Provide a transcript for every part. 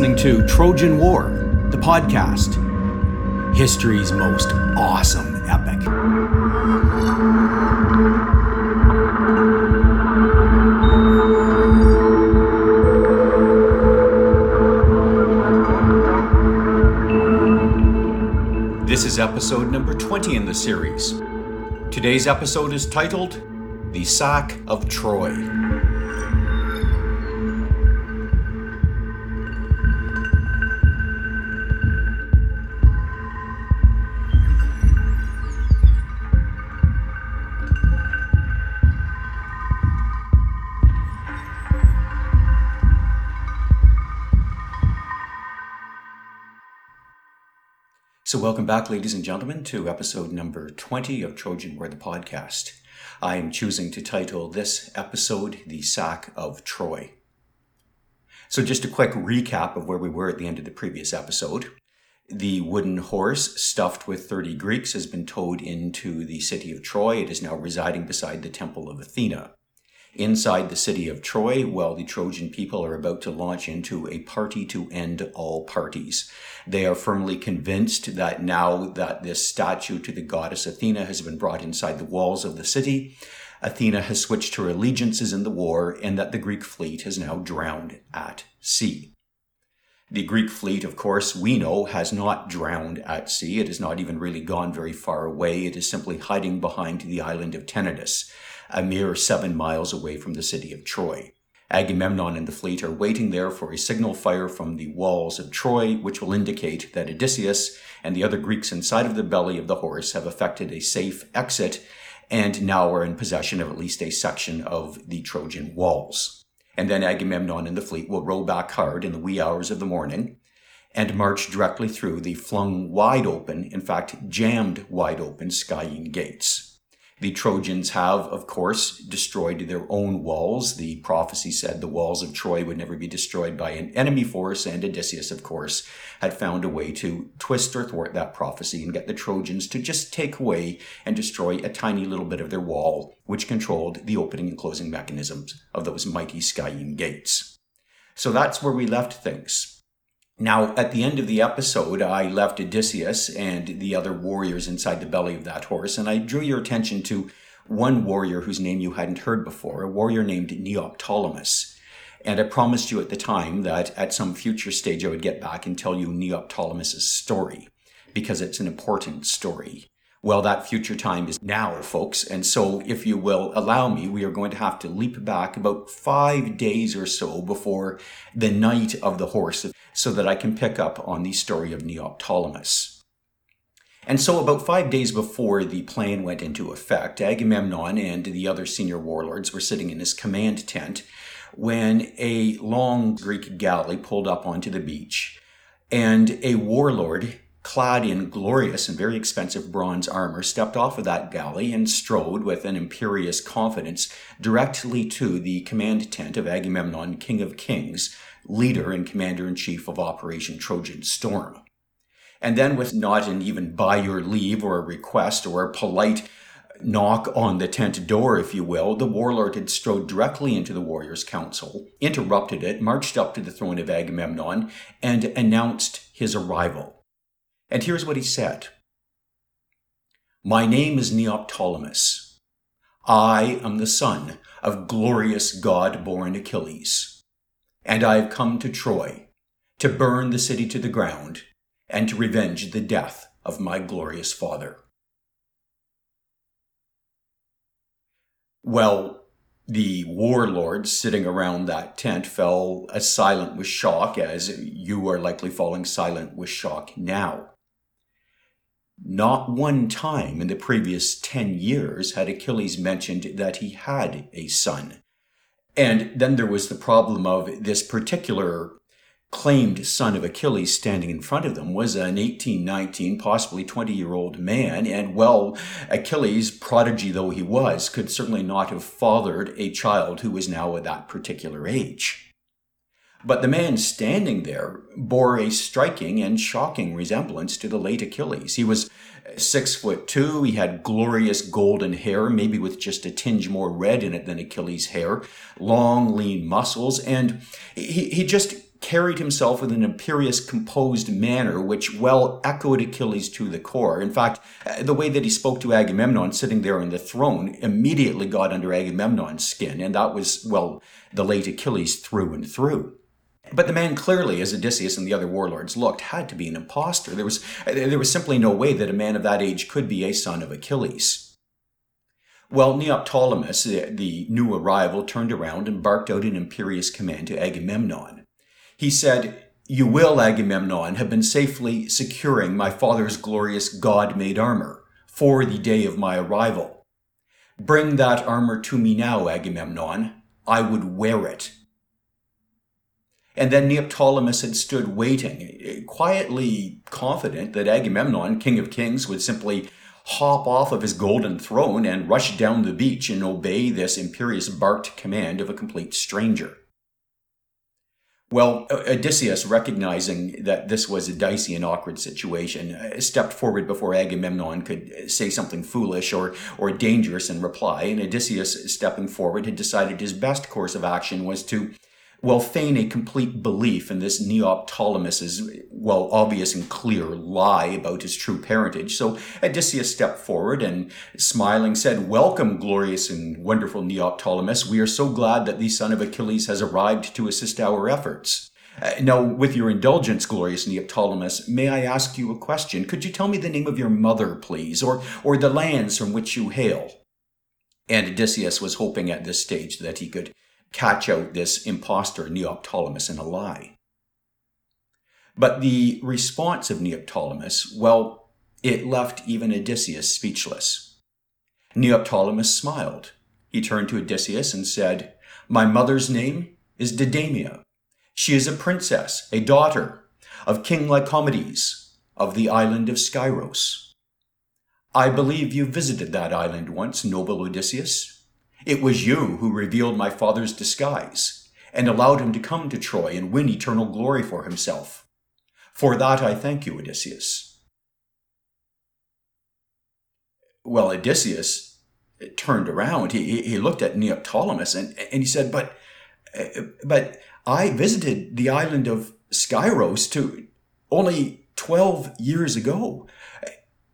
listening to Trojan War, the podcast, history's most awesome epic. This is episode number 20 in the series. Today's episode is titled The Sack of Troy. So, welcome back, ladies and gentlemen, to episode number 20 of Trojan War the podcast. I am choosing to title this episode The Sack of Troy. So, just a quick recap of where we were at the end of the previous episode. The wooden horse, stuffed with 30 Greeks, has been towed into the city of Troy. It is now residing beside the Temple of Athena inside the city of Troy while the Trojan people are about to launch into a party to end all parties. They are firmly convinced that now that this statue to the goddess Athena has been brought inside the walls of the city, Athena has switched her allegiances in the war and that the Greek fleet has now drowned at sea. The Greek fleet, of course, we know has not drowned at sea. It has not even really gone very far away. It is simply hiding behind the island of Tenedos a mere seven miles away from the city of Troy. Agamemnon and the fleet are waiting there for a signal fire from the walls of Troy, which will indicate that Odysseus and the other Greeks inside of the belly of the horse have effected a safe exit and now are in possession of at least a section of the Trojan walls. And then Agamemnon and the fleet will row back hard in the wee hours of the morning and march directly through the flung wide open, in fact, jammed wide open Scaean gates. The Trojans have, of course, destroyed their own walls. The prophecy said the walls of Troy would never be destroyed by an enemy force, and Odysseus, of course, had found a way to twist or thwart that prophecy and get the Trojans to just take away and destroy a tiny little bit of their wall, which controlled the opening and closing mechanisms of those mighty Scaean gates. So that's where we left things. Now, at the end of the episode, I left Odysseus and the other warriors inside the belly of that horse, and I drew your attention to one warrior whose name you hadn't heard before, a warrior named Neoptolemus. And I promised you at the time that at some future stage I would get back and tell you Neoptolemus's story, because it's an important story. Well, that future time is now, folks. And so, if you will allow me, we are going to have to leap back about five days or so before the night of the horse so that I can pick up on the story of Neoptolemus. And so, about five days before the plan went into effect, Agamemnon and the other senior warlords were sitting in his command tent when a long Greek galley pulled up onto the beach and a warlord clad in glorious and very expensive bronze armor, stepped off of that galley and strode with an imperious confidence directly to the command tent of Agamemnon, King of Kings, leader and commander in chief of Operation Trojan Storm. And then, with not an even by your leave or a request or a polite knock on the tent door, if you will, the warlord had strode directly into the warriors' council, interrupted it, marched up to the throne of Agamemnon, and announced his arrival. And here's what he said My name is Neoptolemus. I am the son of glorious God born Achilles. And I have come to Troy to burn the city to the ground and to revenge the death of my glorious father. Well, the warlords sitting around that tent fell as silent with shock as you are likely falling silent with shock now. Not one time in the previous 10 years had Achilles mentioned that he had a son. And then there was the problem of this particular claimed son of Achilles standing in front of them was an 18, 19, possibly 20 year old man. And well, Achilles, prodigy though he was, could certainly not have fathered a child who was now at that particular age. But the man standing there bore a striking and shocking resemblance to the late Achilles. He was six foot two. He had glorious golden hair, maybe with just a tinge more red in it than Achilles' hair, long, lean muscles, and he, he just carried himself with an imperious, composed manner, which well echoed Achilles to the core. In fact, the way that he spoke to Agamemnon sitting there on the throne immediately got under Agamemnon's skin, and that was, well, the late Achilles through and through. But the man clearly, as Odysseus and the other warlords looked, had to be an impostor. There was, there was simply no way that a man of that age could be a son of Achilles. Well, Neoptolemus, the new arrival, turned around and barked out an imperious command to Agamemnon. He said, You will, Agamemnon, have been safely securing my father's glorious god made armor for the day of my arrival. Bring that armor to me now, Agamemnon. I would wear it. And then Neoptolemus had stood waiting, quietly confident that Agamemnon, king of kings, would simply hop off of his golden throne and rush down the beach and obey this imperious barked command of a complete stranger. Well, Odysseus, recognizing that this was a dicey and awkward situation, uh, stepped forward before Agamemnon could say something foolish or, or dangerous in reply, and Odysseus, stepping forward, had decided his best course of action was to well, feign a complete belief in this Neoptolemus's, well, obvious and clear lie about his true parentage. So Odysseus stepped forward and, smiling, said, Welcome, glorious and wonderful Neoptolemus. We are so glad that the son of Achilles has arrived to assist our efforts. Uh, now, with your indulgence, glorious Neoptolemus, may I ask you a question? Could you tell me the name of your mother, please, or, or the lands from which you hail? And Odysseus was hoping at this stage that he could catch out this impostor Neoptolemus in a lie. But the response of Neoptolemus, well, it left even Odysseus speechless. Neoptolemus smiled. He turned to Odysseus and said, My mother's name is Deidamia. She is a princess, a daughter of King Lycomedes of the island of Skyros. I believe you visited that island once, noble Odysseus. It was you who revealed my father's disguise and allowed him to come to Troy and win eternal glory for himself. For that I thank you, Odysseus. Well, Odysseus turned around. He, he looked at Neoptolemus and, and he said, but, but I visited the island of Skyros to only 12 years ago.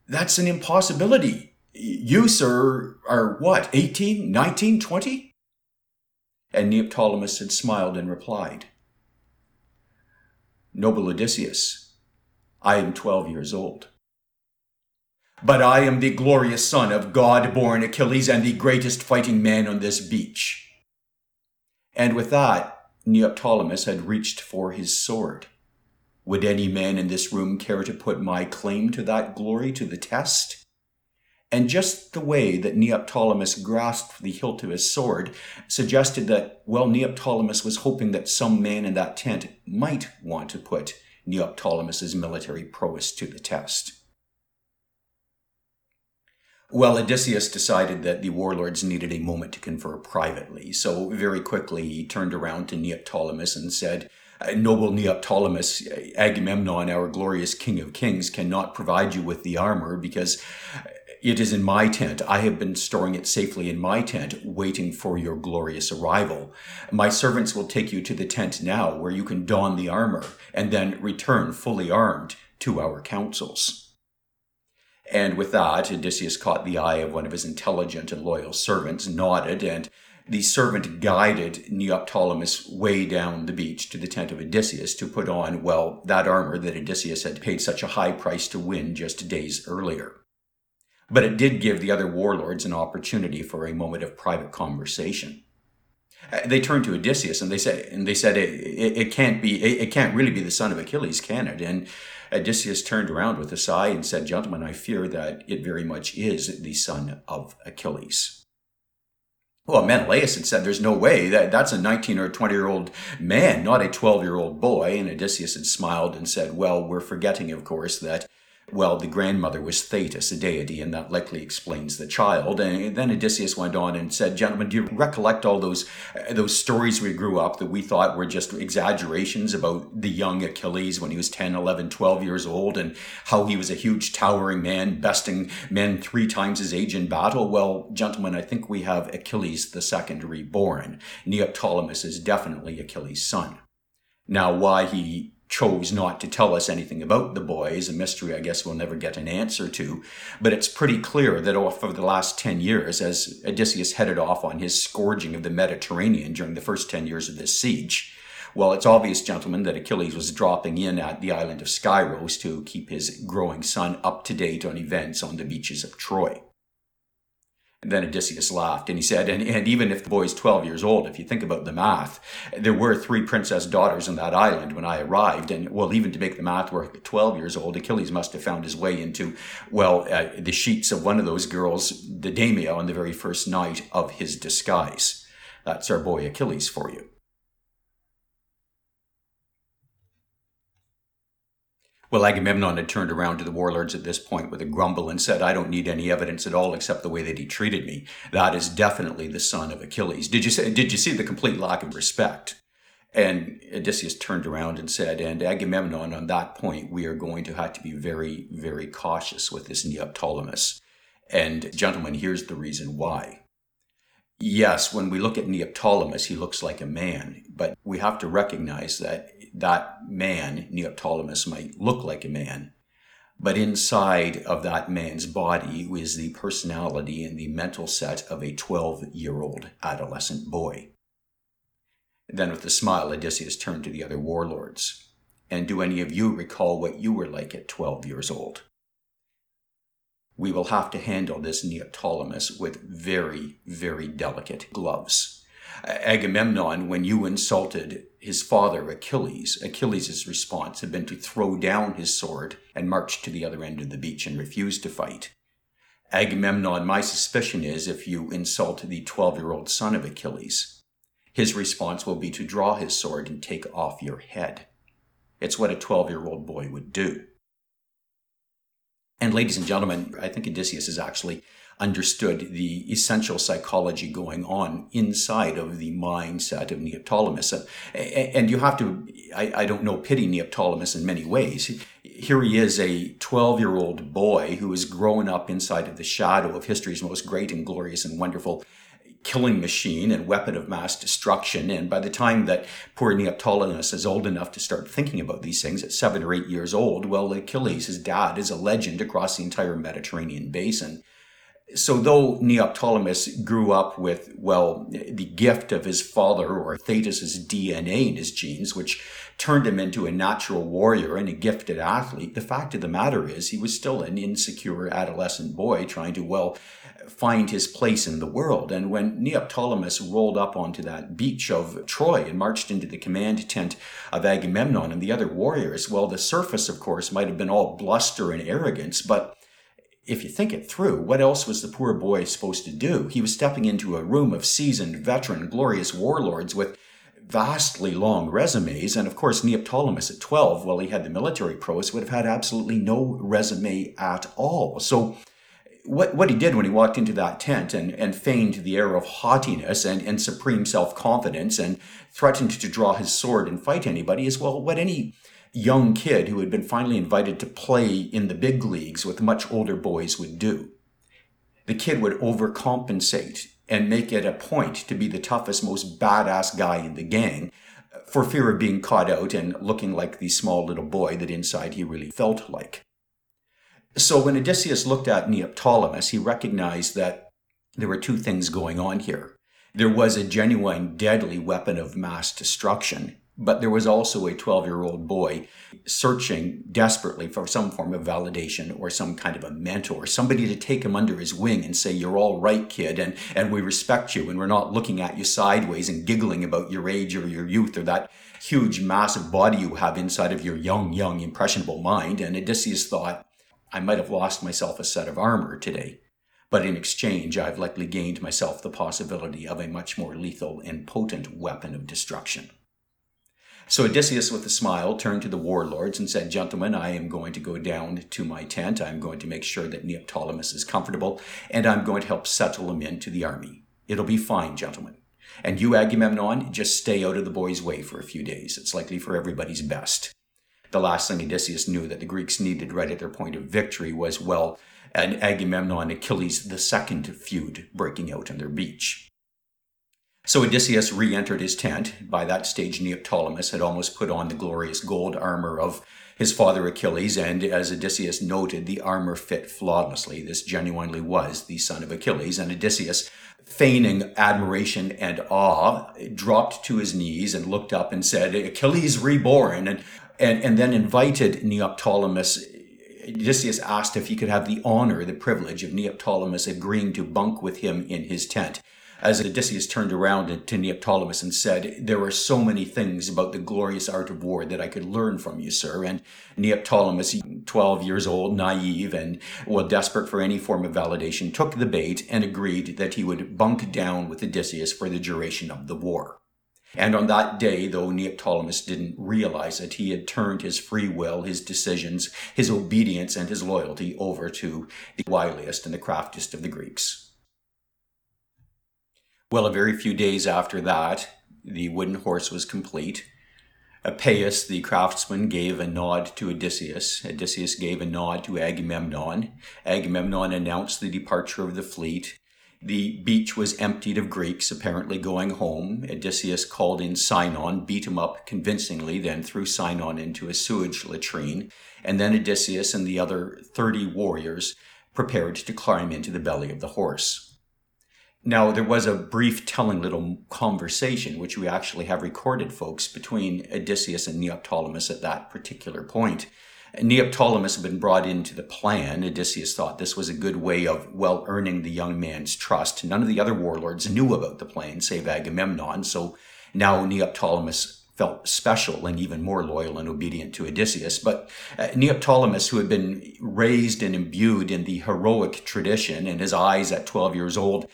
That's an impossibility. You, sir, are what, 18, 19, 20? And Neoptolemus had smiled and replied, Noble Odysseus, I am 12 years old. But I am the glorious son of God born Achilles and the greatest fighting man on this beach. And with that, Neoptolemus had reached for his sword. Would any man in this room care to put my claim to that glory to the test? And just the way that Neoptolemus grasped the hilt of his sword suggested that, well, Neoptolemus was hoping that some man in that tent might want to put Neoptolemus's military prowess to the test. Well, Odysseus decided that the warlords needed a moment to confer privately, so very quickly he turned around to Neoptolemus and said, uh, Noble Neoptolemus, Agamemnon, our glorious king of kings, cannot provide you with the armor because it is in my tent. I have been storing it safely in my tent, waiting for your glorious arrival. My servants will take you to the tent now, where you can don the armor, and then return fully armed to our councils. And with that, Odysseus caught the eye of one of his intelligent and loyal servants, nodded, and the servant guided Neoptolemus way down the beach to the tent of Odysseus to put on, well, that armor that Odysseus had paid such a high price to win just days earlier. But it did give the other warlords an opportunity for a moment of private conversation. Uh, they turned to Odysseus and they said, and they said, it, it, it can't be, it, it, can't really be the son of Achilles, can it? And Odysseus turned around with a sigh and said, Gentlemen, I fear that it very much is the son of Achilles. Well, Menelaus had said, There's no way that that's a 19 or 20 year old man, not a 12 year old boy. And Odysseus had smiled and said, Well, we're forgetting, of course, that well, the grandmother was Thetis, a deity, and that likely explains the child. And then Odysseus went on and said, Gentlemen, do you recollect all those, uh, those stories we grew up that we thought were just exaggerations about the young Achilles when he was 10, 11, 12 years old and how he was a huge towering man, besting men three times his age in battle? Well, gentlemen, I think we have Achilles the second reborn. Neoptolemus is definitely Achilles' son. Now, why he chose not to tell us anything about the boy is a mystery I guess we'll never get an answer to. But it's pretty clear that off over the last 10 years, as Odysseus headed off on his scourging of the Mediterranean during the first 10 years of this siege, well, it's obvious, gentlemen, that Achilles was dropping in at the island of Skyros to keep his growing son up to date on events on the beaches of Troy. Then Odysseus laughed and he said, and, and even if the boy's 12 years old, if you think about the math, there were three princess daughters on that island when I arrived. And well, even to make the math work, 12 years old, Achilles must have found his way into, well, uh, the sheets of one of those girls, Deidamia, on the very first night of his disguise. That's our boy Achilles for you. Well, Agamemnon had turned around to the warlords at this point with a grumble and said, I don't need any evidence at all except the way that he treated me. That is definitely the son of Achilles. Did you, did you see the complete lack of respect? And Odysseus turned around and said, and Agamemnon, on that point, we are going to have to be very, very cautious with this Neoptolemus. And gentlemen, here's the reason why. Yes, when we look at Neoptolemus, he looks like a man, but we have to recognize that that man, Neoptolemus, might look like a man, but inside of that man's body is the personality and the mental set of a 12 year old adolescent boy. Then, with a smile, Odysseus turned to the other warlords. And do any of you recall what you were like at 12 years old? we will have to handle this Neoptolemus with very, very delicate gloves. Agamemnon, when you insulted his father Achilles, Achilles' response had been to throw down his sword and march to the other end of the beach and refuse to fight. Agamemnon, my suspicion is if you insult the 12 year old son of Achilles, his response will be to draw his sword and take off your head. It's what a 12 year old boy would do. And ladies and gentlemen, I think Odysseus is actually understood the essential psychology going on inside of the mindset of Neoptolemus. And you have to, I, don't know, pity Neoptolemus in many ways. Here he is, a 12 year old boy who has grown up inside of the shadow of history's most great and glorious and wonderful killing machine and weapon of mass destruction. And by the time that poor Neoptolemus is old enough to start thinking about these things at seven or eight years old, well, Achilles, his dad, is a legend across the entire Mediterranean basin. So though Neoptolemus grew up with, well, the gift of his father or Thetis's DNA in his genes, which turned him into a natural warrior and a gifted athlete, the fact of the matter is he was still an insecure adolescent boy trying to, well, find his place in the world. And when Neoptolemus rolled up onto that beach of Troy and marched into the command tent of Agamemnon and the other warriors, well, the surface, of course, might have been all bluster and arrogance, but if you think it through, what else was the poor boy supposed to do? He was stepping into a room of seasoned, veteran, glorious warlords with vastly long resumes. And of course, Neoptolemus at 12, while he had the military prowess, would have had absolutely no resume at all. So what, what he did when he walked into that tent and, and feigned the air of haughtiness and, and supreme self-confidence and threatened to draw his sword and fight anybody is, well, what any young kid who had been finally invited to play in the big leagues with much older boys would do. The kid would overcompensate and make it a point to be the toughest, most badass guy in the gang uh, for fear of being caught out and looking like the small little boy that inside he really felt like. So when Odysseus looked at Neoptolemus, he recognized that there were two things going on here. There was a genuine deadly weapon of mass destruction, but there was also a 12 year old boy searching desperately for some form of validation or some kind of a mentor, somebody to take him under his wing and say, You're all right, kid, and, and we respect you, and we're not looking at you sideways and giggling about your age or your youth or that huge, massive body you have inside of your young, young, impressionable mind. And Odysseus thought, I might have lost myself a set of armor today, but in exchange, I've likely gained myself the possibility of a much more lethal and potent weapon of destruction. So Odysseus, with a smile, turned to the warlords and said, Gentlemen, I am going to go down to my tent. I'm going to make sure that Neoptolemus is comfortable, and I'm going to help settle him into the army. It'll be fine, gentlemen. And you, Agamemnon, just stay out of the boy's way for a few days. It's likely for everybody's best the last thing Odysseus knew that the Greeks needed right at their point of victory was, well, an Agamemnon Achilles the second feud breaking out on their beach. So Odysseus re entered his tent. By that stage, Neoptolemus had almost put on the glorious gold armor of his father Achilles, and as Odysseus noted, the armor fit flawlessly. This genuinely was the son of Achilles, and Odysseus, feigning admiration and awe, dropped to his knees and looked up and said, Achilles reborn, and, and, and then invited Neoptolemus Odysseus asked if he could have the honor, the privilege of Neoptolemus agreeing to bunk with him in his tent as Odysseus turned around to Neoptolemus and said, There are so many things about the glorious art of war that I could learn from you, sir. And Neoptolemus, 12 years old, naive, and well, desperate for any form of validation, took the bait and agreed that he would bunk down with Odysseus for the duration of the war. And on that day, though Neoptolemus didn't realize it, he had turned his free will, his decisions, his obedience, and his loyalty over to the wiliest and the craftiest of the Greeks. Well, a very few days after that, the wooden horse was complete. Epeius, the craftsman, gave a nod to Odysseus. Odysseus gave a nod to Agamemnon. Agamemnon announced the departure of the fleet. The beach was emptied of Greeks, apparently going home. Odysseus called in Sinon, beat him up convincingly, then threw Sinon into a sewage latrine. And then Odysseus and the other 30 warriors prepared to climb into the belly of the horse. Now, there was a brief telling little conversation, which we actually have recorded, folks, between Odysseus and Neoptolemus at that particular point. Neoptolemus had been brought into the plan. Odysseus thought this was a good way of well earning the young man's trust. None of the other warlords knew about the plan, save Agamemnon, so now Neoptolemus felt special and even more loyal and obedient to Odysseus. But uh, Neoptolemus, who had been raised and imbued in the heroic tradition, and his eyes at 12 years old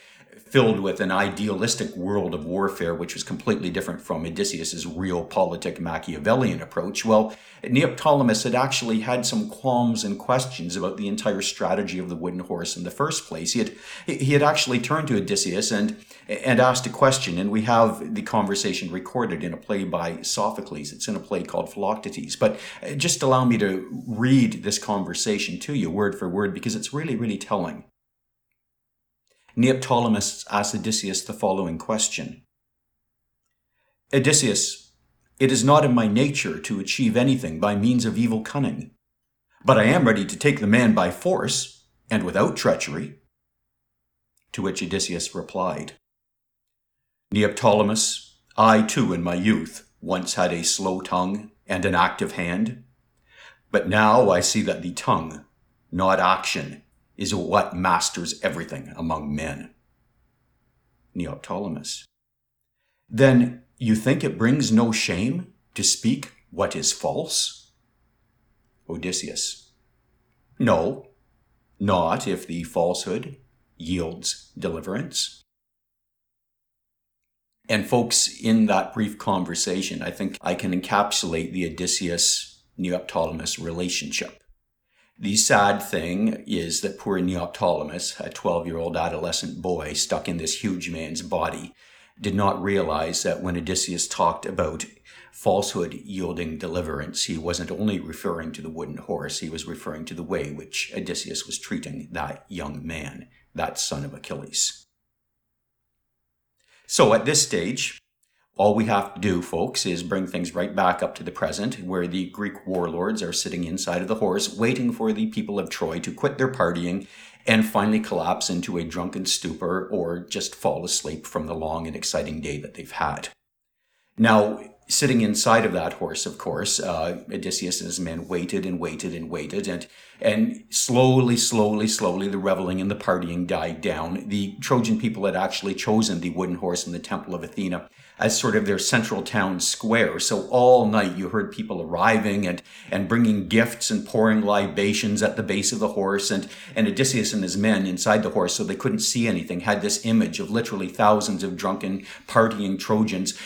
filled with an idealistic world of warfare, which was completely different from Odysseus's realpolitik Machiavellian approach. Well, Neoptolemus had actually had some qualms and questions about the entire strategy of the wooden horse in the first place. He had he had actually turned to Odysseus and and asked a question, and we have the conversation recorded in a play by Sophocles. It's in a play called Philoctetes. But uh, just allow me to read this conversation to you word for word because it's really, really telling. Neoptolemus asked Odysseus the following question Odysseus, it is not in my nature to achieve anything by means of evil cunning, but I am ready to take the man by force and without treachery. To which Odysseus replied Neoptolemus, I too in my youth once had a slow tongue and an active hand, but now I see that the tongue, not action, is what masters everything among men. Neoptolemus. Then you think it brings no shame to speak what is false? Odysseus. No, not if the falsehood yields deliverance. And, folks, in that brief conversation, I think I can encapsulate the Odysseus Neoptolemus relationship. The sad thing is that poor Neoptolemus, a 12 year old adolescent boy stuck in this huge man's body, did not realize that when Odysseus talked about falsehood yielding deliverance, he wasn't only referring to the wooden horse, he was referring to the way which Odysseus was treating that young man, that son of Achilles. So at this stage, all we have to do, folks, is bring things right back up to the present, where the Greek warlords are sitting inside of the horse, waiting for the people of Troy to quit their partying and finally collapse into a drunken stupor or just fall asleep from the long and exciting day that they've had. Now, sitting inside of that horse, of course, uh, Odysseus and his men waited and waited and waited, and and slowly, slowly, slowly, the reveling and the partying died down. The Trojan people had actually chosen the wooden horse in the temple of Athena as sort of their central town square. So all night you heard people arriving and and bringing gifts and pouring libations at the base of the horse, and and Odysseus and his men inside the horse, so they couldn't see anything, had this image of literally thousands of drunken, partying Trojans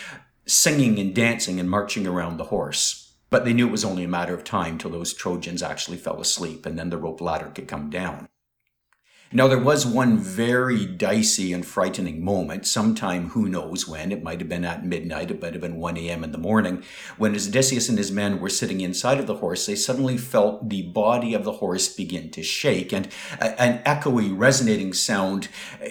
singing and dancing and marching around the horse. But they knew it was only a matter of time till those Trojans actually fell asleep and then the rope ladder could come down. Now, there was one very dicey and frightening moment, sometime who knows when, it might have been at midnight, it might have been 1 a.m. in the morning, when as Odysseus and his men were sitting inside of the horse, they suddenly felt the body of the horse begin to shake, and an echoey, resonating sound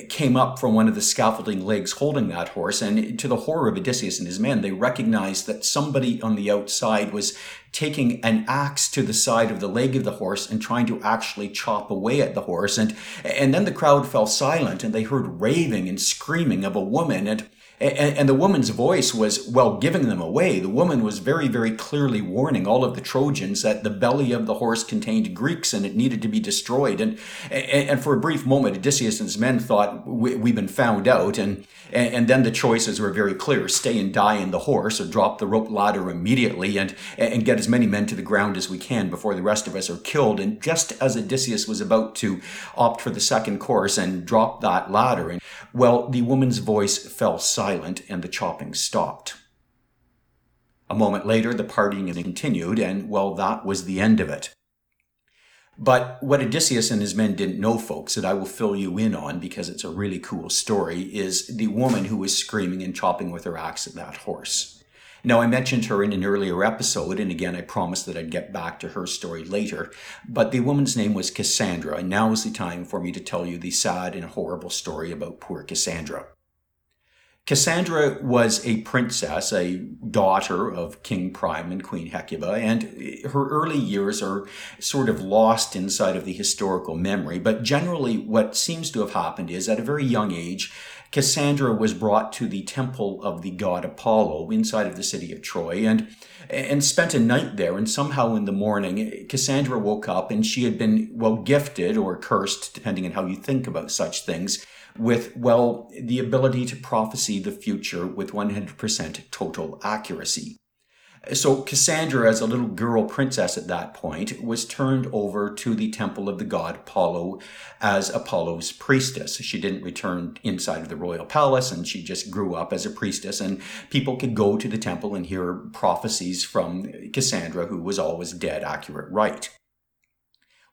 came up from one of the scaffolding legs holding that horse, and to the horror of Odysseus and his men, they recognized that somebody on the outside was taking an axe to the side of the leg of the horse and trying to actually chop away at the horse. And, and then the crowd fell silent and they heard raving and screaming of a woman. And and, and, the woman's voice was, well, giving them away. The woman was very, very clearly warning all of the Trojans that the belly of the horse contained Greeks and it needed to be destroyed. And, and, and for a brief moment, Odysseus and his men thought, we, have been found out. And, and then the choices were very clear stay and die in the horse or drop the rope ladder immediately and, and get as many men to the ground as we can before the rest of us are killed. And just as Odysseus was about to opt for the second course and drop that ladder, and, well, the woman's voice fell silent and the chopping stopped. A moment later, the partying continued, and well, that was the end of it. But what Odysseus and his men didn't know, folks, that I will fill you in on because it's a really cool story, is the woman who was screaming and chopping with her axe at that horse. Now, I mentioned her in an earlier episode, and again, I promised that I'd get back to her story later, but the woman's name was Cassandra, and now is the time for me to tell you the sad and horrible story about poor Cassandra. Cassandra was a princess, a daughter of King Priam and Queen Hecuba, and her early years are sort of lost inside of the historical memory. But generally, what seems to have happened is at a very young age, Cassandra was brought to the temple of the god Apollo inside of the city of Troy and and spent a night there and somehow in the morning Cassandra woke up and she had been well gifted or cursed depending on how you think about such things with, well, the ability to prophesy the future with 100% total accuracy. So Cassandra, as a little girl princess at that point, was turned over to the temple of the god Apollo as Apollo's priestess. She didn't return inside of the royal palace and she just grew up as a priestess and people could go to the temple and hear prophecies from Cassandra, who was always dead accurate right.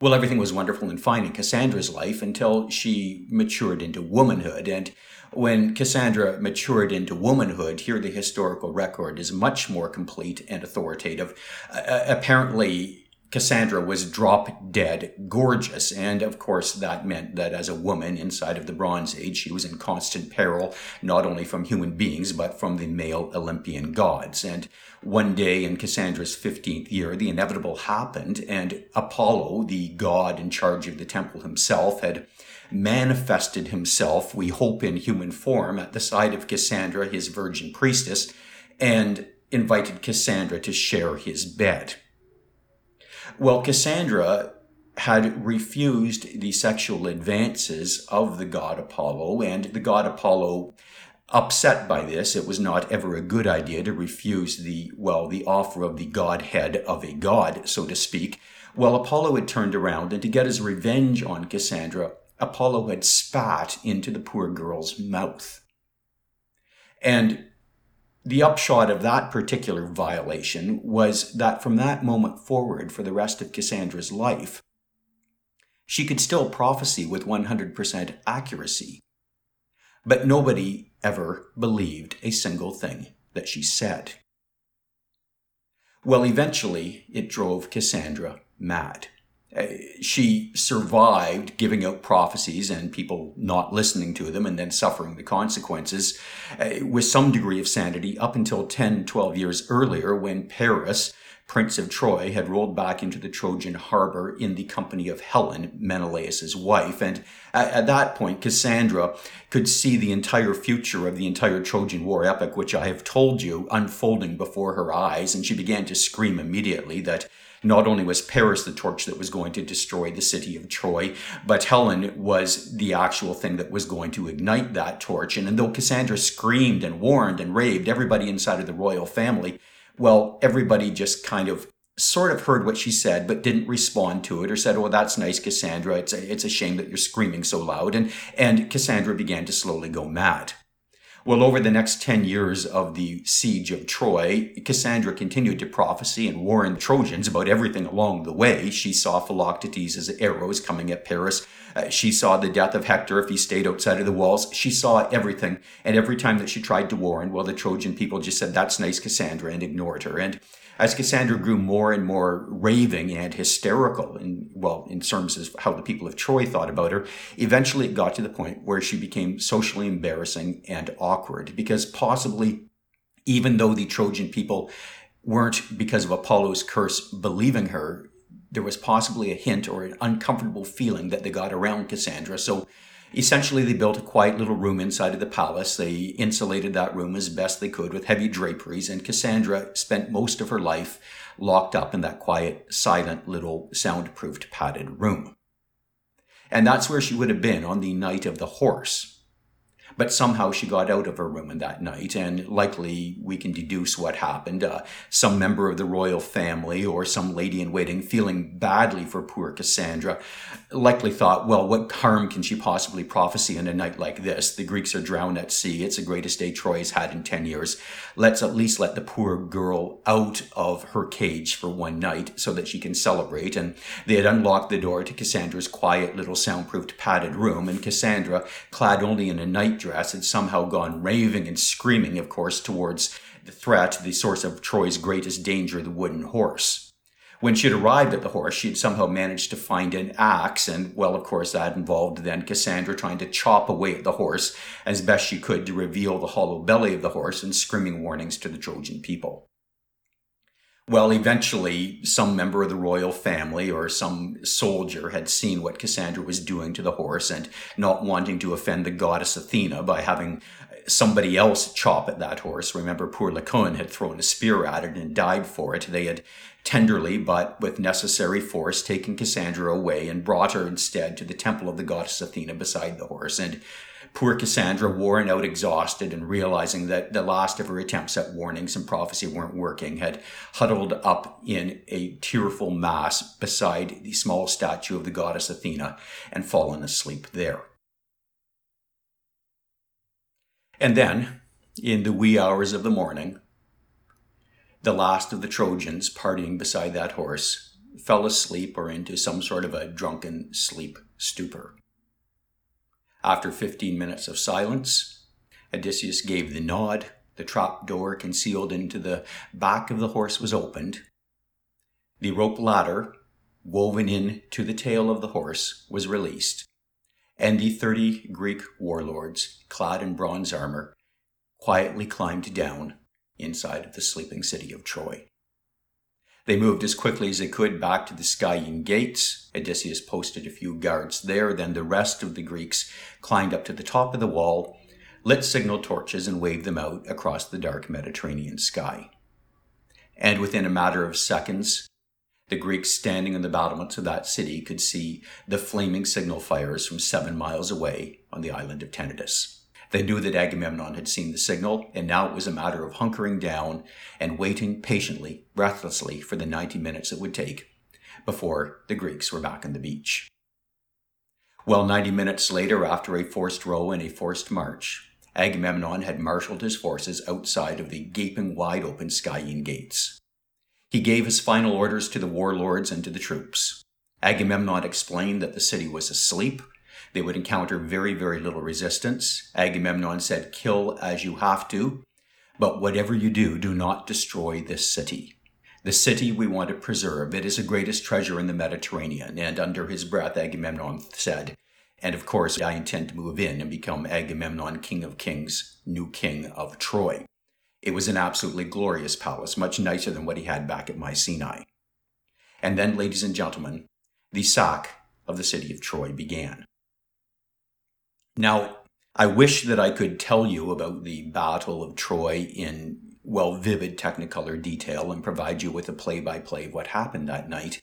Well, everything was wonderful and fine in Cassandra's life until she matured into womanhood. And when Cassandra matured into womanhood, here the historical record is much more complete and authoritative. Uh, apparently, Cassandra was drop dead gorgeous. And of course, that meant that as a woman inside of the Bronze Age, she was in constant peril, not only from human beings, but from the male Olympian gods. And one day in Cassandra's 15th year, the inevitable happened, and Apollo, the god in charge of the temple himself, had manifested himself, we hope in human form, at the side of Cassandra, his virgin priestess, and invited Cassandra to share his bed. Well, Cassandra had refused the sexual advances of the god Apollo, and the god Apollo, upset by this, it was not ever a good idea to refuse the, well, the offer of the godhead of a god, so to speak. Well, Apollo had turned around, and to get his revenge on Cassandra, Apollo had spat into the poor girl's mouth. And the upshot of that particular violation was that from that moment forward, for the rest of Cassandra's life, she could still prophesy with 100% accuracy. But nobody ever believed a single thing that she said. Well, eventually, it drove Cassandra mad. Uh, she survived giving out prophecies and people not listening to them and then suffering the consequences uh, with some degree of sanity up until 10, 12 years earlier when Paris, Prince of Troy, had rolled back into the Trojan harbor in the company of Helen, Menelaus's wife. And at, at that point, Cassandra could see the entire future of the entire Trojan War epic, which I have told you, unfolding before her eyes. And she began to scream immediately that not only was Paris the torch that was going to destroy the city of Troy, but Helen was the actual thing that was going to ignite that torch. And, and though Cassandra screamed and warned and raved everybody inside of the royal family, well, everybody just kind of sort of heard what she said, but didn't respond to it or said, Oh, that's nice, Cassandra. It's a, it's a shame that you're screaming so loud. And, and Cassandra began to slowly go mad. Well, over the next 10 years of the siege of Troy, Cassandra continued to prophesy and warn Trojans about everything along the way. She saw Philoctetes' arrows coming at Paris. Uh, she saw the death of Hector if he stayed outside of the walls. She saw everything. And every time that she tried to warn, well, the Trojan people just said, that's nice, Cassandra, and ignored her. And as Cassandra grew more and more raving and hysterical, in well, in terms of how the people of Troy thought about her, eventually it got to the point where she became socially embarrassing and awkward because possibly, even though the Trojan people weren't because of Apollo's curse believing her, there was possibly a hint or an uncomfortable feeling that they got around Cassandra. So Essentially, they built a quiet little room inside of the palace. They insulated that room as best they could with heavy draperies, and Cassandra spent most of her life locked up in that quiet, silent little soundproofed padded room. And that's where she would have been on the night of the horse. But somehow she got out of her room in that night, and likely we can deduce what happened. Uh, some member of the royal family or some lady in waiting, feeling badly for poor Cassandra, likely thought, well, what harm can she possibly prophesy in a night like this? The Greeks are drowned at sea. It's the greatest day Troy has had in 10 years. Let's at least let the poor girl out of her cage for one night so that she can celebrate. And they had unlocked the door to Cassandra's quiet little soundproofed padded room, and Cassandra, clad only in a night dress had somehow gone raving and screaming, of course, towards the threat, the source of Troy's greatest danger, the wooden horse. When she had arrived at the horse, she had somehow managed to find an axe, and well, of course, that involved then Cassandra trying to chop away at the horse as best she could to reveal the hollow belly of the horse and screaming warnings to the Trojan people. Well, eventually, some member of the royal family or some soldier had seen what Cassandra was doing to the horse and not wanting to offend the goddess Athena by having somebody else chop at that horse. Remember, poor Laocoön had thrown a spear at it and died for it. They had tenderly, but with necessary force, taken Cassandra away and brought her instead to the temple of the goddess Athena beside the horse. And Poor Cassandra, worn out, exhausted, and realizing that the last of her attempts at warnings and prophecy weren't working, had huddled up in a tearful mass beside the small statue of the goddess Athena and fallen asleep there. And then, in the wee hours of the morning, the last of the Trojans partying beside that horse fell asleep or into some sort of a drunken sleep stupor. After 15 minutes of silence, Odysseus gave the nod. The trap door concealed into the back of the horse was opened. The rope ladder, woven in to the tail of the horse, was released, and the 30 Greek warlords, clad in bronze armor, quietly climbed down inside of the sleeping city of Troy. They moved as quickly as they could back to the Scaean gates. Odysseus posted a few guards there. Then the rest of the Greeks climbed up to the top of the wall, lit signal torches, and waved them out across the dark Mediterranean sky. And within a matter of seconds, the Greeks standing on the battlements of that city could see the flaming signal fires from seven miles away on the island of Tenedos. They knew that Agamemnon had seen the signal, and now it was a matter of hunkering down and waiting patiently, breathlessly, for the 90 minutes it would take before the Greeks were back on the beach. Well, 90 minutes later, after a forced row and a forced march, Agamemnon had marshaled his forces outside of the gaping wide open Scaean gates. He gave his final orders to the warlords and to the troops. Agamemnon explained that the city was asleep they would encounter very, very little resistance. Agamemnon said, Kill as you have to, but whatever you do, do not destroy this city. The city we want to preserve. It is the greatest treasure in the Mediterranean. And under his breath, Agamemnon said, And of course, I intend to move in and become Agamemnon, king of kings, new king of Troy. It was an absolutely glorious palace, much nicer than what he had back at Mycenae. And then, ladies and gentlemen, the sack of the city of Troy began. Now, I wish that I could tell you about the Battle of Troy in, well, vivid technicolor detail and provide you with a play by play of what happened that night.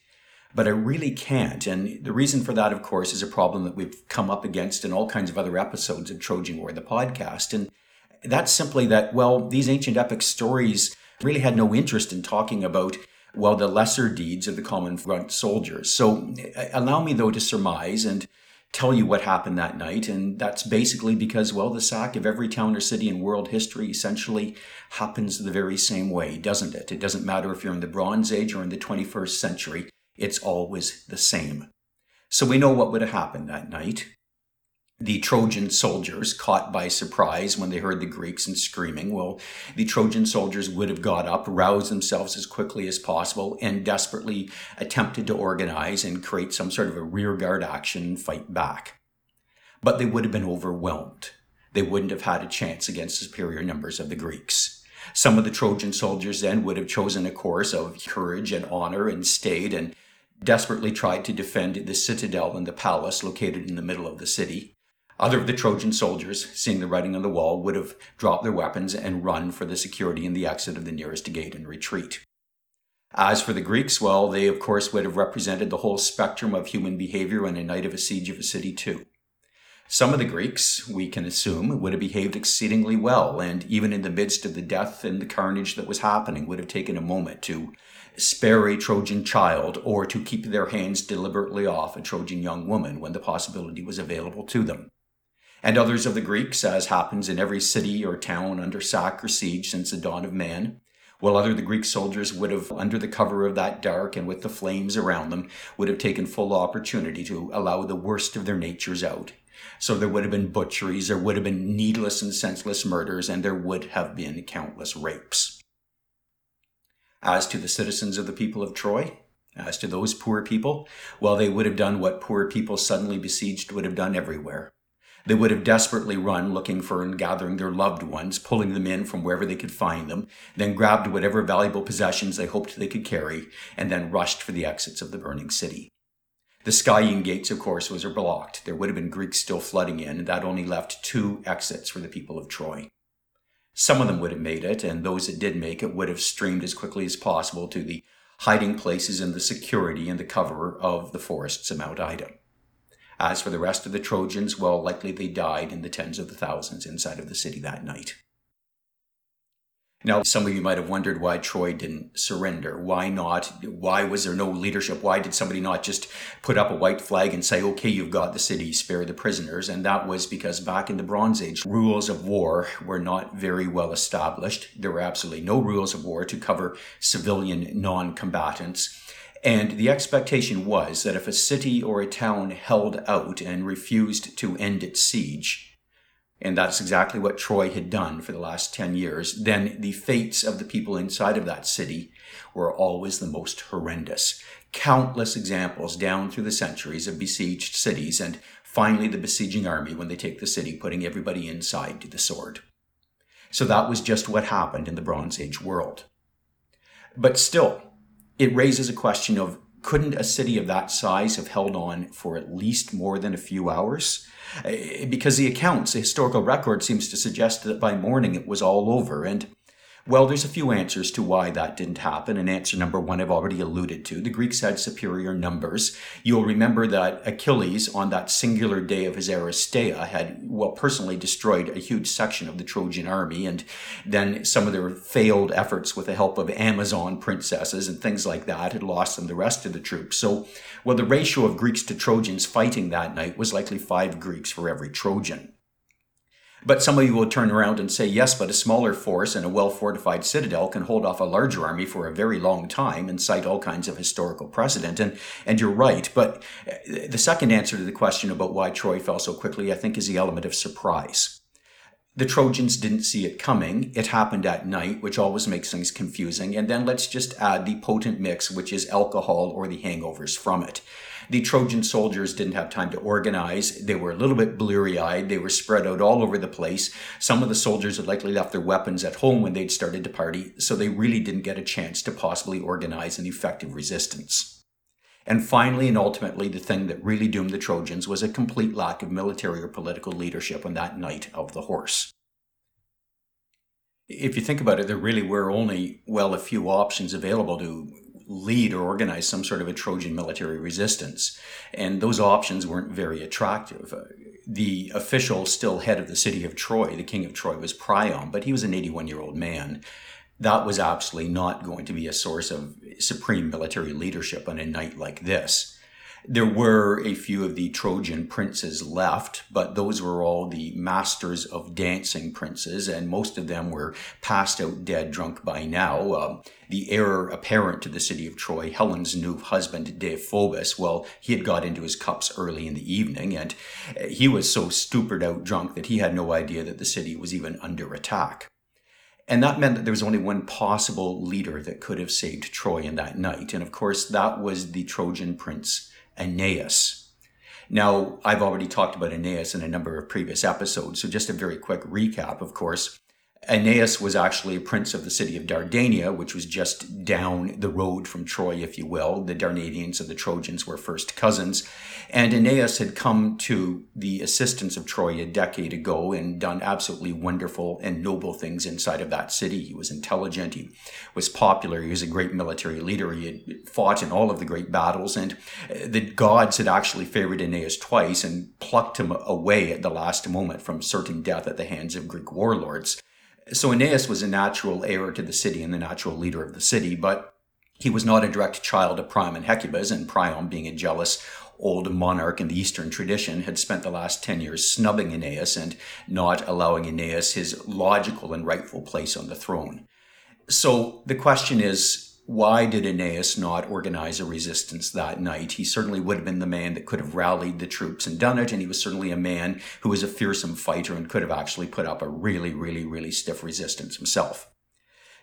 But I really can't. And the reason for that, of course, is a problem that we've come up against in all kinds of other episodes of Trojan War, the podcast. And that's simply that, well, these ancient epic stories really had no interest in talking about well, the lesser deeds of the common front soldiers. So uh, allow me, though, to surmise and tell you what happened that night. And that's basically because, well, the sack of every town or city in world history essentially happens the very same way, doesn't it? It doesn't matter if you're in the Bronze Age or in the 21st century, it's always the same. So we know what would have happened that night the Trojan soldiers caught by surprise when they heard the Greeks and screaming. Well, the Trojan soldiers would have got up, roused themselves as quickly as possible, and desperately attempted to organize and create some sort of a rearguard action and fight back. But they would have been overwhelmed. They wouldn't have had a chance against the superior numbers of the Greeks. Some of the Trojan soldiers then would have chosen a course of courage and honor and stayed and desperately tried to defend the citadel and the palace located in the middle of the city. Other of the Trojan soldiers, seeing the writing on the wall, would have dropped their weapons and run for the security and the exit of the nearest gate and retreat. As for the Greeks, well, they of course would have represented the whole spectrum of human behavior on a night of a siege of a city too. Some of the Greeks, we can assume, would have behaved exceedingly well, and even in the midst of the death and the carnage that was happening, would have taken a moment to spare a Trojan child or to keep their hands deliberately off a Trojan young woman when the possibility was available to them and others of the Greeks, as happens in every city or town under sack or siege since the dawn of man. While other the Greek soldiers would have, under the cover of that dark and with the flames around them, would have taken full opportunity to allow the worst of their natures out. So there would have been butcheries, there would have been needless and senseless murders, and there would have been countless rapes. As to the citizens of the people of Troy, as to those poor people, well, they would have done what poor people suddenly besieged would have done everywhere. They would have desperately run looking for and gathering their loved ones, pulling them in from wherever they could find them, then grabbed whatever valuable possessions they hoped they could carry, and then rushed for the exits of the burning city. The Scaean gates, of course, was blocked. There would have been Greeks still flooding in, and that only left two exits for the people of Troy. Some of them would have made it, and those that did make it would have streamed as quickly as possible to the hiding places and the security and the cover of the forests of Mount Ida. As for the rest of the Trojans, well, likely they died in the tens of the thousands inside of the city that night. Now, some of you might have wondered why Troy didn't surrender. Why not? Why was there no leadership? Why did somebody not just put up a white flag and say, okay, you've got the city, spare the prisoners? And that was because back in the Bronze Age, rules of war were not very well established. There were absolutely no rules of war to cover civilian non combatants. And the expectation was that if a city or a town held out and refused to end its siege, and that's exactly what Troy had done for the last 10 years, then the fates of the people inside of that city were always the most horrendous. Countless examples down through the centuries of besieged cities, and finally the besieging army when they take the city, putting everybody inside to the sword. So that was just what happened in the Bronze Age world. But still, it raises a question of couldn't a city of that size have held on for at least more than a few hours? Eh, because the accounts, the historical record seems to suggest that by morning it was all over. And well, there's a few answers to why that didn't happen. And answer number one I've already alluded to. The Greeks had superior numbers. You'll remember that Achilles, on that singular day of his Aristeia, had, well, personally destroyed a huge section of the Trojan army. And then some of their failed efforts with the help of Amazon princesses and things like that had lost them the rest of the troops. So, well, the ratio of Greeks to Trojans fighting that night was likely five Greeks for every Trojan. But some of you will turn around and say, yes, but a smaller force and a well fortified citadel can hold off a larger army for a very long time and cite all kinds of historical precedent. And, and you're right. But uh, the second answer to the question about why Troy fell so quickly, I think, is the element of surprise. The Trojans didn't see it coming. It happened at night, which always makes things confusing. And then let's just add the potent mix, which is alcohol or the hangovers from it. The Trojan soldiers didn't have time to organize. They were a little bit bleary eyed. They were spread out all over the place. Some of the soldiers had likely left their weapons at home when they'd started to party, so they really didn't get a chance to possibly organize an effective resistance. And finally and ultimately, the thing that really doomed the Trojans was a complete lack of military or political leadership on that night of the horse. If you think about it, there really were only, well, a few options available to lead or organize some sort of a Trojan military resistance. And those options weren't very attractive. Uh, the official, still head of the city of Troy, the king of Troy, was Priam, but he was an 81 year old man. That was absolutely not going to be a source of supreme military leadership on a night like this. There were a few of the Trojan princes left, but those were all the masters of dancing princes, and most of them were passed out dead drunk by now. Uh, the heir apparent to the city of Troy, Helen's new husband, Deiphobus, well, he had got into his cups early in the evening, and he was so stupid out drunk that he had no idea that the city was even under attack. And that meant that there was only one possible leader that could have saved Troy in that night. And of course, that was the Trojan prince Aeneas. Now, I've already talked about Aeneas in a number of previous episodes, so just a very quick recap, of course. Aeneas was actually a prince of the city of Dardania, which was just down the road from Troy, if you will. The Dardanelles and the Trojans were first cousins. And Aeneas had come to the assistance of Troy a decade ago and done absolutely wonderful and noble things inside of that city. He was intelligent, he was popular, he was a great military leader, he had fought in all of the great battles, and uh, the gods had actually favored Aeneas twice and plucked him away at the last moment from certain death at the hands of Greek warlords. So Aeneas was a natural heir to the city and the natural leader of the city, but he was not a direct child of Priam and Hecuba's, and Priam, being a jealous old monarch in the Eastern tradition, had spent the last 10 years snubbing Aeneas and not allowing Aeneas his logical and rightful place on the throne. So the question is why did Aeneas not organize a resistance that night? He certainly would have been the man that could have rallied the troops and done it, and he was certainly a man who was a fearsome fighter and could have actually put up a really, really, really stiff resistance himself.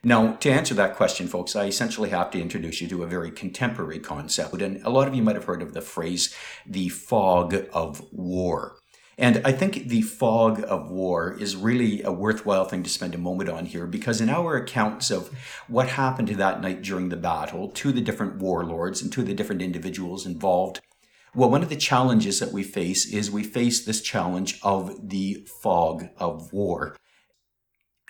Now, to answer that question, folks, I essentially have to introduce you to a very contemporary concept, and a lot of you might have heard of the phrase the fog of war. And I think the fog of war is really a worthwhile thing to spend a moment on here because in our accounts of what happened that night during the battle, to the different warlords and to the different individuals involved, well, one of the challenges that we face is we face this challenge of the fog of war.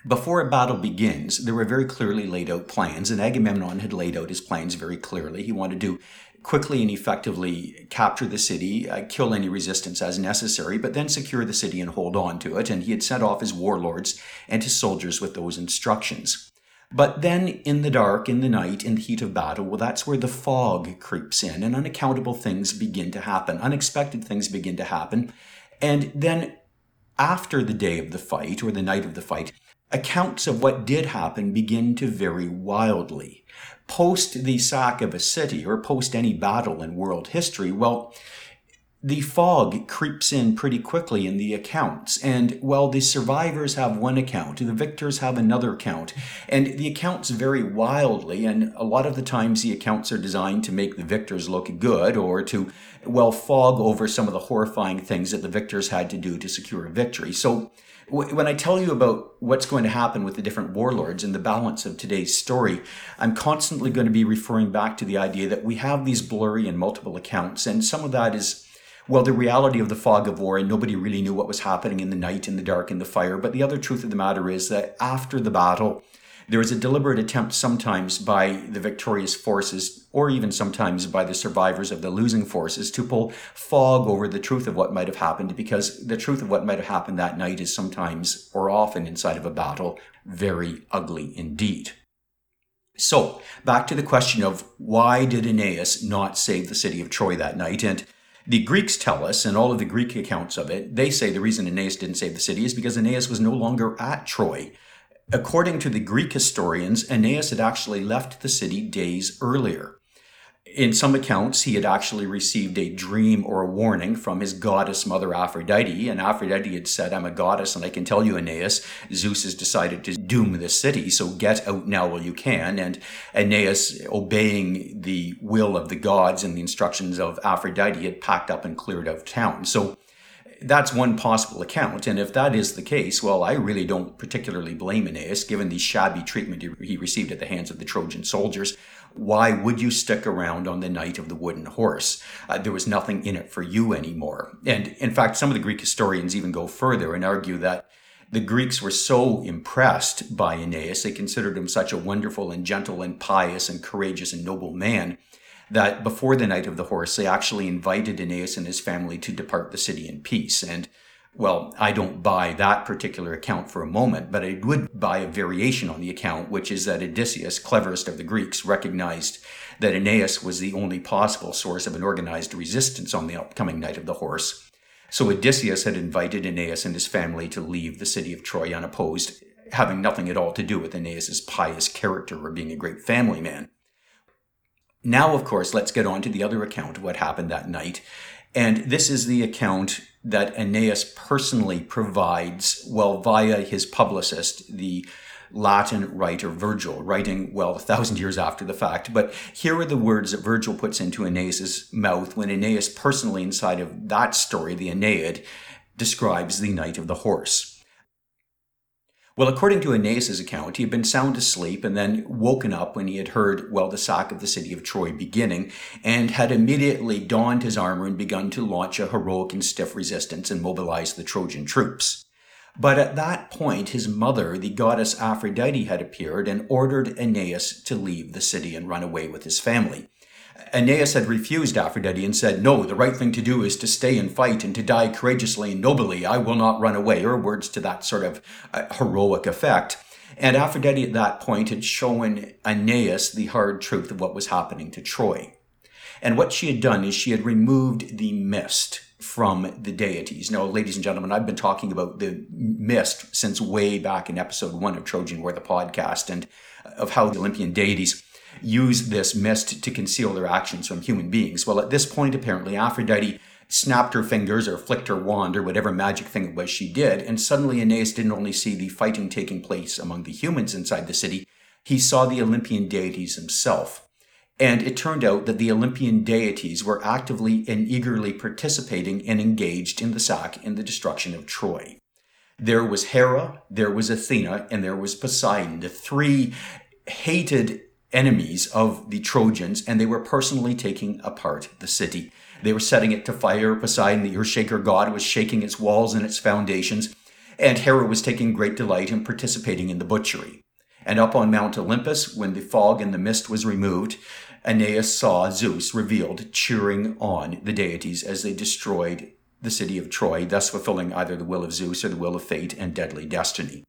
Before a battle begins, there were very clearly laid out plans, and Agamemnon had laid out his plans very clearly. He wanted to quickly and effectively capture the city, uh, kill any resistance as necessary, but then secure the city and hold on to it. And he had sent off his warlords and his soldiers with those instructions. But then in the dark, in the night, in the heat of battle, well, that's where the fog creeps in and unaccountable things begin to happen. Unexpected things begin to happen. And then after the day of the fight or the night of the fight, accounts of what did happen begin to vary wildly. Post the sack of a city or post any battle in world history, well, the fog creeps in pretty quickly in the accounts. And while the survivors have one account, the victors have another account. And the accounts vary wildly. And a lot of the times the accounts are designed to make the victors look good or to, well, fog over some of the horrifying things that the victors had to do to secure a victory. So when I tell you about what's going to happen with the different warlords and the balance of today's story, I'm constantly going to be referring back to the idea that we have these blurry and multiple accounts, and some of that is well, the reality of the fog of war, and nobody really knew what was happening in the night, in the dark, in the fire. But the other truth of the matter is that after the battle, there is a deliberate attempt sometimes by the victorious forces, or even sometimes by the survivors of the losing forces, to pull fog over the truth of what might have happened, because the truth of what might have happened that night is sometimes, or often inside of a battle, very ugly indeed. So, back to the question of why did Aeneas not save the city of Troy that night? And the Greeks tell us, and all of the Greek accounts of it, they say the reason Aeneas didn't save the city is because Aeneas was no longer at Troy. According to the Greek historians, Aeneas had actually left the city days earlier. In some accounts, he had actually received a dream or a warning from his goddess mother Aphrodite, and Aphrodite had said, I'm a goddess, and I can tell you, Aeneas, Zeus has decided to doom the city, so get out now while you can. And Aeneas, obeying the will of the gods and the instructions of Aphrodite, had packed up and cleared out of town. So that's one possible account. And if that is the case, well, I really don't particularly blame Aeneas, given the shabby treatment he received at the hands of the Trojan soldiers. Why would you stick around on the night of the wooden horse? Uh, there was nothing in it for you anymore. And in fact, some of the Greek historians even go further and argue that the Greeks were so impressed by Aeneas, they considered him such a wonderful and gentle and pious and courageous and noble man that before the night of the horse, they actually invited Aeneas and his family to depart the city in peace. And Well, I don't buy that particular account for a moment, but I would buy a variation on the account, which is that Odysseus, cleverest of the Greeks, recognized that Aeneas was the only possible source of an organized resistance on the upcoming night of the horse. So Odysseus had invited Aeneas and his family to leave the city of Troy unopposed, having nothing at all to do with Aeneas's pious character or being a great family man. Now, of course, let's get on to the other account of what happened that night. And this is the account that Aeneas personally provides, well, via his publicist, the Latin writer Virgil, writing, well, a thousand years after the fact. But here are the words that Virgil puts into Aeneas's mouth when Aeneas personally, inside of that story, the Aeneid, describes the night of the horse. Well, according to Aeneas' account, he had been sound asleep and then woken up when he had heard, well, the sack of the city of Troy beginning, and had immediately donned his armor and begun to launch a heroic and stiff resistance and mobilize the Trojan troops. But at that point, his mother, the goddess Aphrodite, had appeared and ordered Aeneas to leave the city and run away with his family. Aeneas had refused Aphrodite and said, No, the right thing to do is to stay and fight and to die courageously and nobly. I will not run away, or words to that sort of uh, heroic effect. And Aphrodite at that point had shown Aeneas the hard truth of what was happening to Troy. And what she had done is she had removed the mist from the deities. Now, ladies and gentlemen, I've been talking about the mist since way back in episode one of Trojan War, the podcast, and of how the Olympian deities use this mist to conceal their actions from human beings. Well, at this point, apparently, Aphrodite snapped her fingers or flicked her wand or whatever magic thing it was she did, and suddenly Aeneas didn't only see the fighting taking place among the humans inside the city, he saw the Olympian deities himself. And it turned out that the Olympian deities were actively and eagerly participating and engaged in the sack and the destruction of Troy. There was Hera, there was Athena, and there was Poseidon, the three hated enemies of the Trojans, and they were personally taking apart the city. They were setting it to fire. Poseidon, the earth-shaker god, was shaking its walls and its foundations, and Hera was taking great delight in participating in the butchery. And up on Mount Olympus, when the fog and the mist was removed, Aeneas saw Zeus revealed cheering on the deities as they destroyed the city of Troy, thus fulfilling either the will of Zeus or the will of fate and deadly destiny.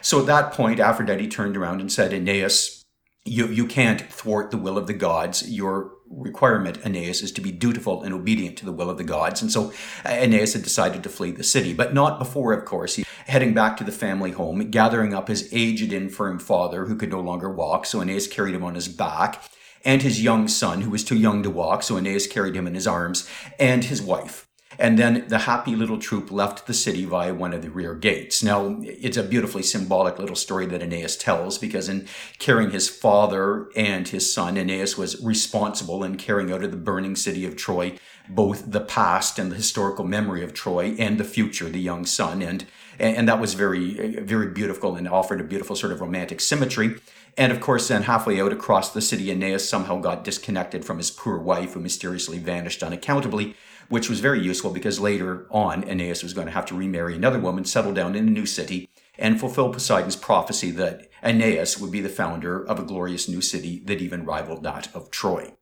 So at that point, Aphrodite turned around and said, Aeneas, you, you can't thwart the will of the gods. Your requirement, Aeneas, is to be dutiful and obedient to the will of the gods. And so Aeneas had decided to flee the city, but not before, of course, he heading back to the family home, gathering up his aged, infirm father who could no longer walk. So Aeneas carried him on his back, and his young son who was too young to walk. So Aeneas carried him in his arms, and his wife. And then the happy little troop left the city via one of the rear gates. Now, it's a beautifully symbolic little story that Aeneas tells because in carrying his father and his son, Aeneas was responsible in carrying out of the burning city of Troy both the past and the historical memory of Troy and the future, the young son. And, and that was very, very beautiful and offered a beautiful sort of romantic symmetry. And of course, then halfway out across the city, Aeneas somehow got disconnected from his poor wife, who mysteriously vanished unaccountably which was very useful because later on, Aeneas was going to have to remarry another woman, settle down in a new city, and fulfill Poseidon's prophecy that Aeneas would be the founder of a glorious new city that even rivaled that of Troy.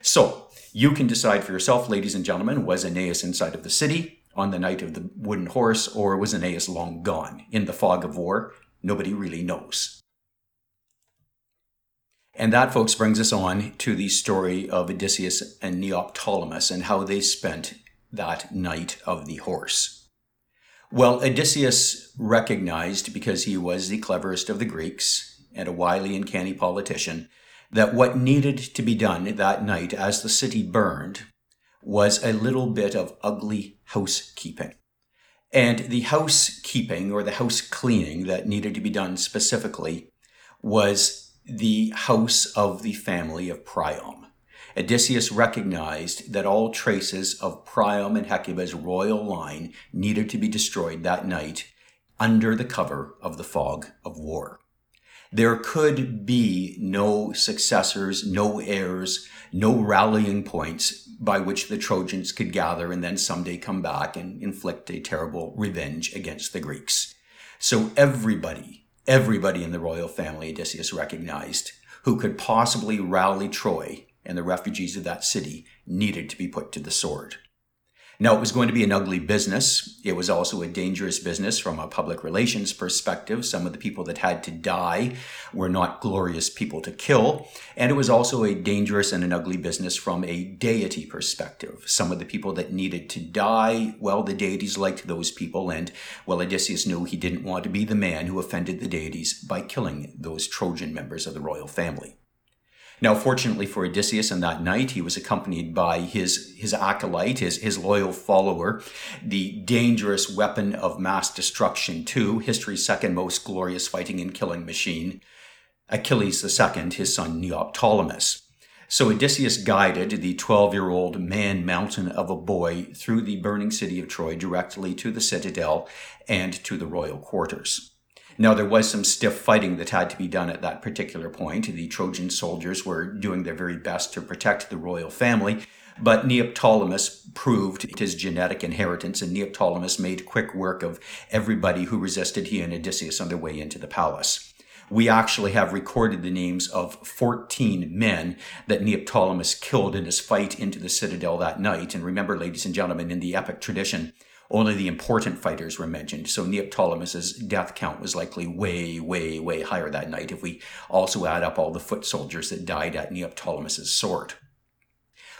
So, you can decide for yourself, ladies and gentlemen, was Aeneas inside of the city on the night of the wooden horse, or was Aeneas long gone in the fog of war? Nobody really knows. And that, folks, brings us on to the story of Odysseus and Neoptolemus and how they spent that night of the horse. Well, Odysseus recognized, because he was the cleverest of the Greeks and a wily and canny politician, that what needed to be done that night as the city burned was a little bit of ugly housekeeping. And the housekeeping or the house cleaning that needed to be done specifically was the house of the family of Priam. Odysseus recognized that all traces of Priam and Hecuba's royal line needed to be destroyed that night under the cover of the fog of war. There could be no successors, no heirs, no rallying points by which the Trojans could gather and then someday come back and inflict a terrible revenge against the Greeks. So everybody everybody in the royal family Odysseus recognized who could possibly rally Troy and the refugees of that city needed to be put to the sword. Now, it was going to be an ugly business. It was also a dangerous business from a public relations perspective. Some of the people that had to die were not glorious people to kill. And it was also a dangerous and an ugly business from a deity perspective. Some of the people that needed to die, well, the deities liked those people. And, well, Odysseus knew he didn't want to be the man who offended the deities by killing those Trojan members of the royal family. Now, fortunately for Odysseus on that night, he was accompanied by his, his acolyte, his, his loyal follower, the dangerous weapon of mass destruction, too, history's second most glorious fighting and killing machine, Achilles II, his son Neoptolemus. So Odysseus guided the 12 year old man mountain of a boy through the burning city of Troy directly to the citadel and to the royal quarters. Now, there was some stiff fighting that had to be done at that particular point. The Trojan soldiers were doing their very best to protect the royal family, but Neoptolemus proved his genetic inheritance, and Neoptolemus made quick work of everybody who resisted he and Odysseus on their way into the palace. We actually have recorded the names of 14 men that Neoptolemus killed in his fight into the citadel that night. And remember, ladies and gentlemen, in the epic tradition, only the important fighters were mentioned. So Neoptolemus's death count was likely way, way, way higher that night if we also add up all the foot soldiers that died at Neoptolemus's sword.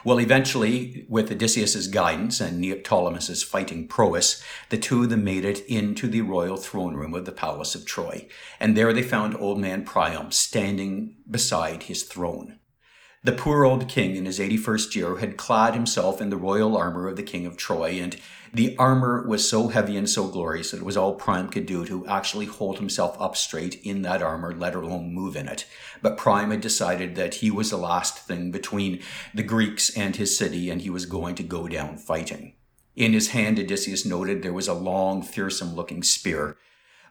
Well, eventually, with Odysseus's guidance and Neoptolemus's fighting prowess, the two of them made it into the royal throne room of the palace of Troy, and there they found old man Priam standing beside his throne. The poor old king in his 81st year had clad himself in the royal armor of the king of Troy, and the armor was so heavy and so glorious that it was all Priam could do to actually hold himself up straight in that armor, let alone move in it. But Priam had decided that he was the last thing between the Greeks and his city, and he was going to go down fighting. In his hand, Odysseus noted there was a long, fearsome looking spear.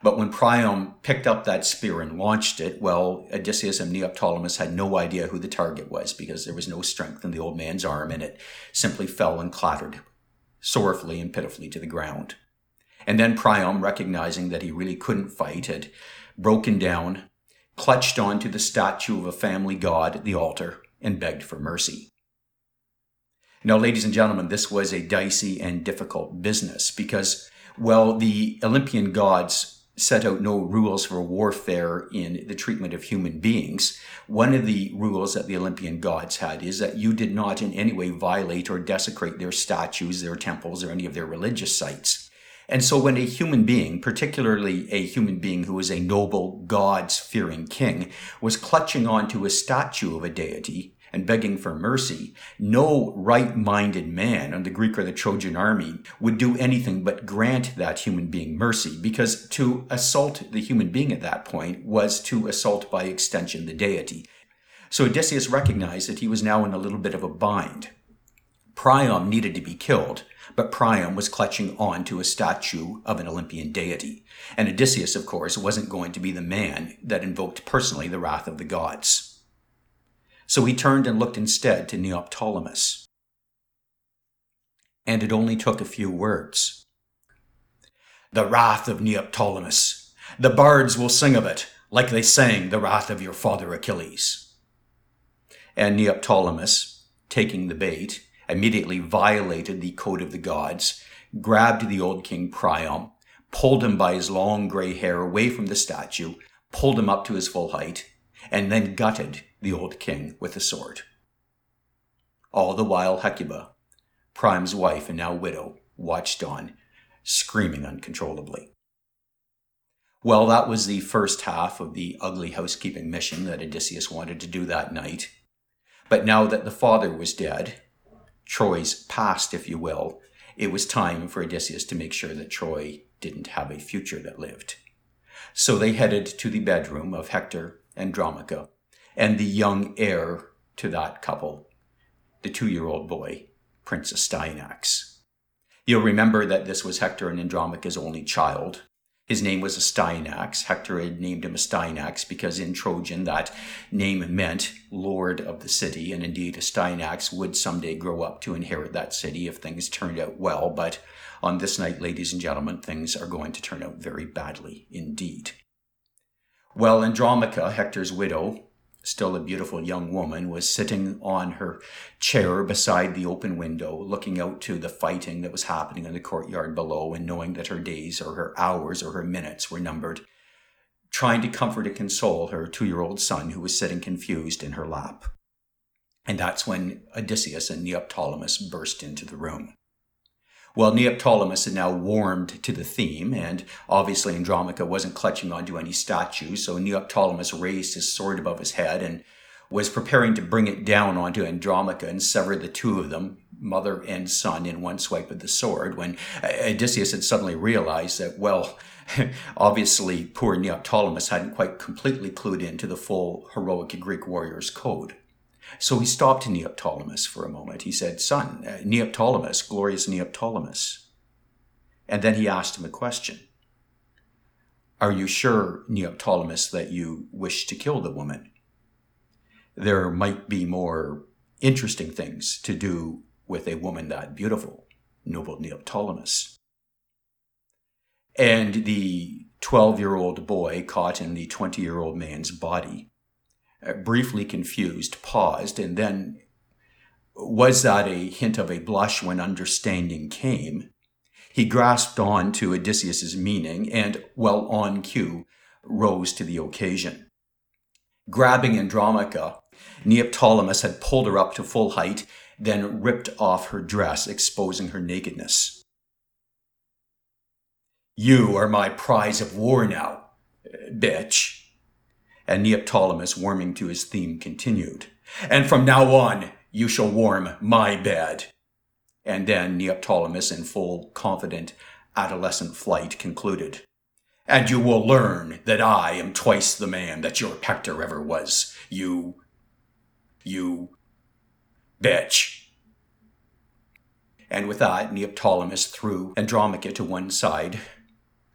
But when Priam picked up that spear and launched it, well, Odysseus and Neoptolemus had no idea who the target was because there was no strength in the old man's arm and it simply fell and clattered sorrowfully and pitifully to the ground. And then Priam, recognizing that he really couldn't fight, had broken down, clutched onto the statue of a family god at the altar, and begged for mercy. Now, ladies and gentlemen, this was a dicey and difficult business because, well, the Olympian gods set out no rules for warfare in the treatment of human beings. One of the rules that the Olympian gods had is that you did not in any way violate or desecrate their statues, their temples, or any of their religious sites. And so when a human being, particularly a human being who was a noble, gods fearing king, was clutching onto a statue of a deity, and begging for mercy, no right minded man on the Greek or the Trojan army would do anything but grant that human being mercy, because to assault the human being at that point was to assault by extension the deity. So Odysseus recognized that he was now in a little bit of a bind. Priam needed to be killed, but Priam was clutching on to a statue of an Olympian deity. And Odysseus, of course, wasn't going to be the man that invoked personally the wrath of the gods. So he turned and looked instead to Neoptolemus. And it only took a few words. The wrath of Neoptolemus. The bards will sing of it, like they sang the wrath of your father Achilles. And Neoptolemus, taking the bait, immediately violated the code of the gods, grabbed the old king Priam, pulled him by his long gray hair away from the statue, pulled him up to his full height, and then gutted the old king with a sword. All the while Hecuba, Priam's wife and now widow, watched on, screaming uncontrollably. Well, that was the first half of the ugly housekeeping mission that Odysseus wanted to do that night. But now that the father was dead, Troy's past, if you will, it was time for Odysseus to make sure that Troy didn't have a future that lived. So they headed to the bedroom of Hector Andromache, and the young heir to that couple, the two year old boy, Prince Astyanax. You'll remember that this was Hector and Andromache's only child. His name was Astyanax. Hector had named him Astyanax because in Trojan that name meant Lord of the city, and indeed Astyanax would someday grow up to inherit that city if things turned out well. But on this night, ladies and gentlemen, things are going to turn out very badly indeed. Well, Andromache, Hector's widow, still a beautiful young woman, was sitting on her chair beside the open window, looking out to the fighting that was happening in the courtyard below and knowing that her days or her hours or her minutes were numbered, trying to comfort and console her two year old son who was sitting confused in her lap. And that's when Odysseus and Neoptolemus burst into the room. Well, Neoptolemus had now warmed to the theme, and obviously Andromache wasn't clutching onto any statue, so Neoptolemus raised his sword above his head and was preparing to bring it down onto Andromache and sever the two of them, mother and son, in one swipe of the sword, when Odysseus had suddenly realized that, well, obviously poor Neoptolemus hadn't quite completely clued in to the full heroic Greek warrior's code. So he stopped Neoptolemus for a moment. He said, Son, uh, Neoptolemus, glorious Neoptolemus. And then he asked him a question Are you sure, Neoptolemus, that you wish to kill the woman? There might be more interesting things to do with a woman that beautiful, noble Neoptolemus. And the 12 year old boy caught in the 20 year old man's body Uh, briefly confused, paused, and then was that a hint of a blush when understanding came? He grasped on to Odysseus's meaning and, well on cue, rose to the occasion. Grabbing Andromache, Neoptolemus had pulled her up to full height, then ripped off her dress, exposing her nakedness. You are my prize of war now, bitch, and Neoptolemus, warming to his theme, continued, And from now on, you shall warm my bed. And then Neoptolemus, in full, confident, adolescent flight, concluded, And you will learn that I am twice the man that your Hector ever was. You, you, bitch. And with that, Neoptolemus threw Andromache to one side.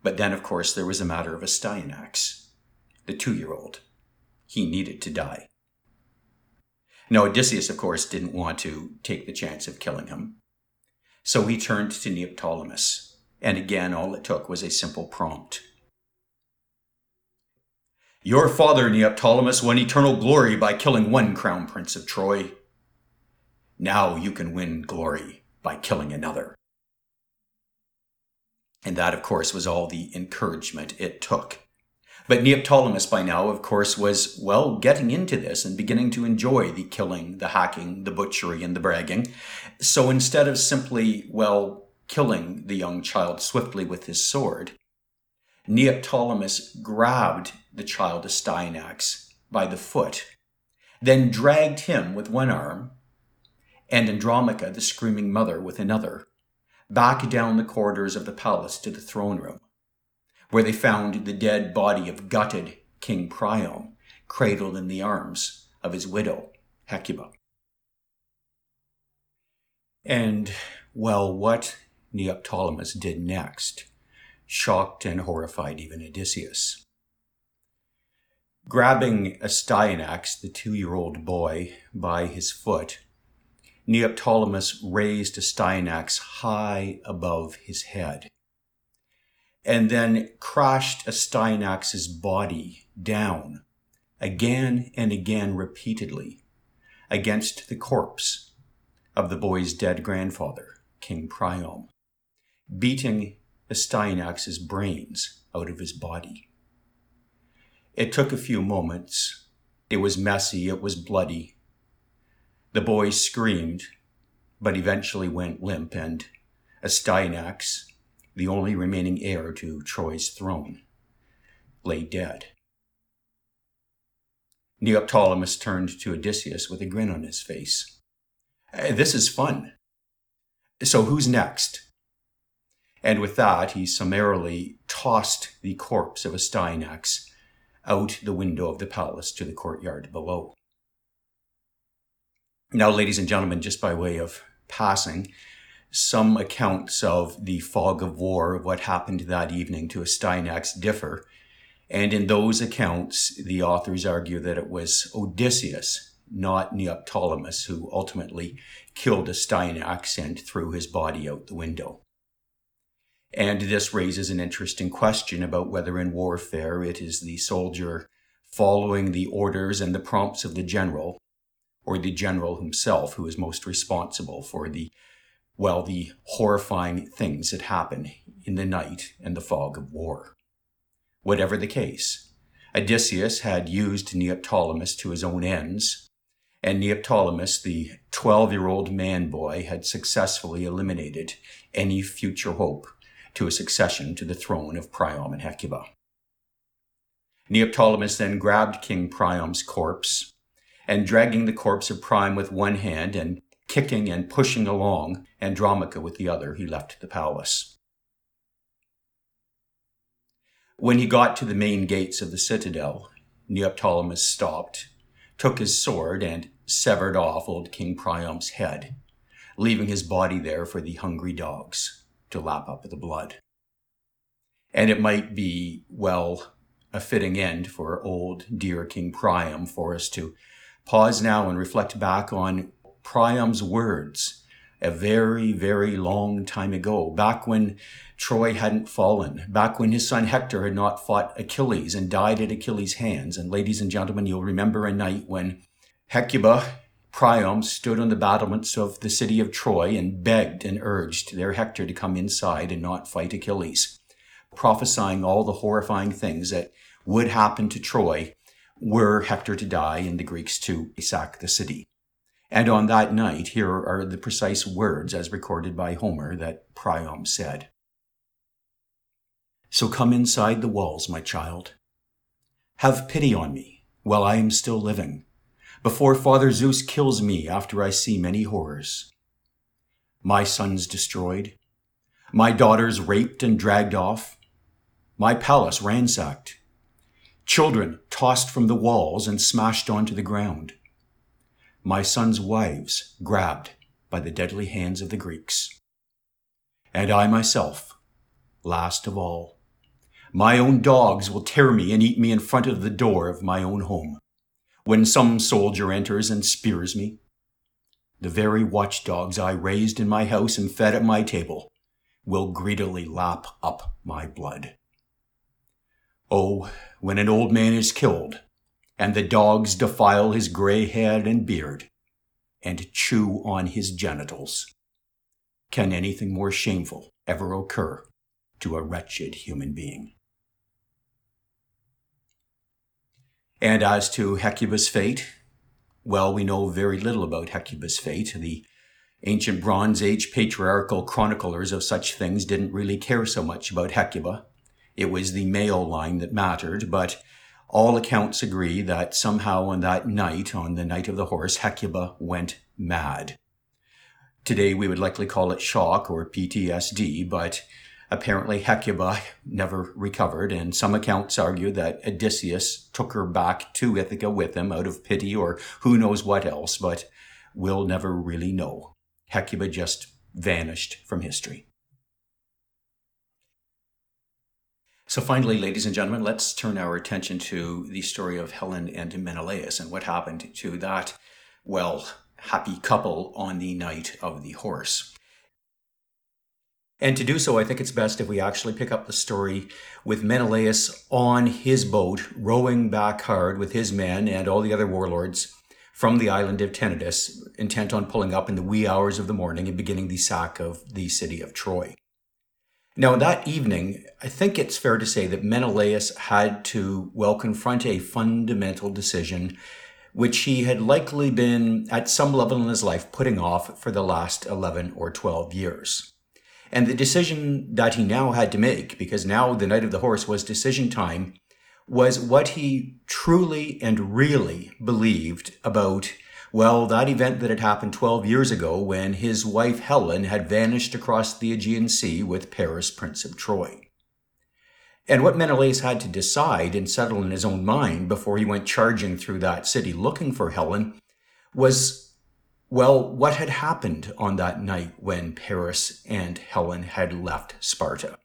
But then, of course, there was a matter of Astyanax the two year old. He needed to die. Now, Odysseus, of course, didn't want to take the chance of killing him. So he turned to Neoptolemus, and again, all it took was a simple prompt. Your father, Neoptolemus, won eternal glory by killing one crown prince of Troy. Now you can win glory by killing another. And that, of course, was all the encouragement it took but Neoptolemus, by now, of course, was, well, getting into this and beginning to enjoy the killing, the hacking, the butchery, and the bragging. So instead of simply, well, killing the young child swiftly with his sword, Neoptolemus grabbed the child Astyanax by the foot, then dragged him with one arm, and Andromache, the screaming mother, with another, back down the corridors of the palace to the throne room where they found the dead body of gutted King Priam, cradled in the arms of his widow, Hecuba. And, well, what Neoptolemus did next shocked and horrified even Odysseus. Grabbing Astyanax, the two year old boy, by his foot, Neoptolemus raised Astyanax high above his head and then crashed Astyanax's body down again and again repeatedly against the corpse of the boy's dead grandfather, King Priam, beating Astyanax's brains out of his body. It took a few moments. It was messy, it was bloody. The boy screamed, but eventually went limp, and Astyanax, the only remaining heir to Troy's throne, lay dead. Neoptolemus turned to Odysseus with a grin on his face. Eh, this is fun. So who's next? And with that, he summarily tossed the corpse of Astyanax out the window of the palace to the courtyard below. Now, ladies and gentlemen, just by way of passing, some accounts of the fog of war, of what happened that evening to Astyanax, differ. And in those accounts, the authors argue that it was Odysseus, not Neoptolemus, who ultimately killed Astyanax and threw his body out the window. And this raises an interesting question about whether in warfare it is the soldier following the orders and the prompts of the general, or the general himself, who is most responsible for the, well, the horrifying things that happen in the night and the fog of war. Whatever the case, Odysseus had used Neoptolemus to his own ends, and Neoptolemus, the 12 year old man boy, had successfully eliminated any future hope to a succession to the throne of Priam and Hecuba. Neoptolemus then grabbed King Priam's corpse, and dragging the corpse of Priam with one hand and kicking and pushing along Andromache with the other, he left the palace. When he got to the main gates of the citadel, Neoptolemus stopped, took his sword, and severed off old King Priam's head, leaving his body there for the hungry dogs to lap up the blood. And it might be, well, a fitting end for old dear King Priam for us to pause now and reflect back on Priam's words a very, very long time ago, back when Troy hadn't fallen, back when his son Hector had not fought Achilles and died at Achilles' hands. And ladies and gentlemen, you'll remember a night when Hecuba, Priam stood on the battlements of the city of Troy and begged and urged their Hector to come inside and not fight Achilles prophesying all the horrifying things that would happen to Troy were Hector to die and the Greeks to sack the city. And on that night, here are the precise words as recorded by Homer that Priam said. So come inside the walls, my child. Have pity on me while I am still living, before Father Zeus kills me after I see many horrors. My sons destroyed, my daughters raped and dragged off, my palace ransacked, children tossed from the walls and smashed onto the ground, my sons' wives grabbed by the deadly hands of the Greeks. And I myself, last of all, my own dogs will tear me and eat me in front of the door of my own home. When some soldier enters and spears me, the very watchdogs I raised in my house and fed at my table will greedily lap up my blood. Oh, when an old man is killed, and the dogs defile his gray head and beard, and chew on his genitals, can anything more shameful ever occur to a wretched human being? And as to Hecuba's fate, well, we know very little about Hecuba's fate. The ancient Bronze Age patriarchal chroniclers of such things didn't really care so much about Hecuba it was the male line that mattered, but all accounts agree that somehow on that night, on the night of the horse, Hecuba went mad. Today we would likely call it shock or PTSD, but apparently Hecuba never recovered, and some accounts argue that Odysseus took her back to Ithaca with him out of pity or who knows what else, but we'll never really know. Hecuba just vanished from history. So, finally, ladies and gentlemen, let's turn our attention to the story of Helen and Menelaus and what happened to that, well, happy couple on the night of the horse. And to do so, I think it's best if we actually pick up the story with Menelaus on his boat, rowing back hard with his men and all the other warlords from the island of Tenedos, intent on pulling up in the wee hours of the morning and beginning the sack of the city of Troy. Now, that evening, I think it's fair to say that Menelaus had to, well, confront a fundamental decision which he had likely been, at some level in his life, putting off for the last 11 or 12 years. And the decision that he now had to make, because now the night of the horse was decision time, was what he truly and really believed about well, that event that had happened 12 years ago when his wife Helen had vanished across the Aegean Sea with Paris, Prince of Troy. And what Menelaus had to decide and settle in his own mind before he went charging through that city looking for Helen was, well, what had happened on that night when Paris and Helen had left Sparta.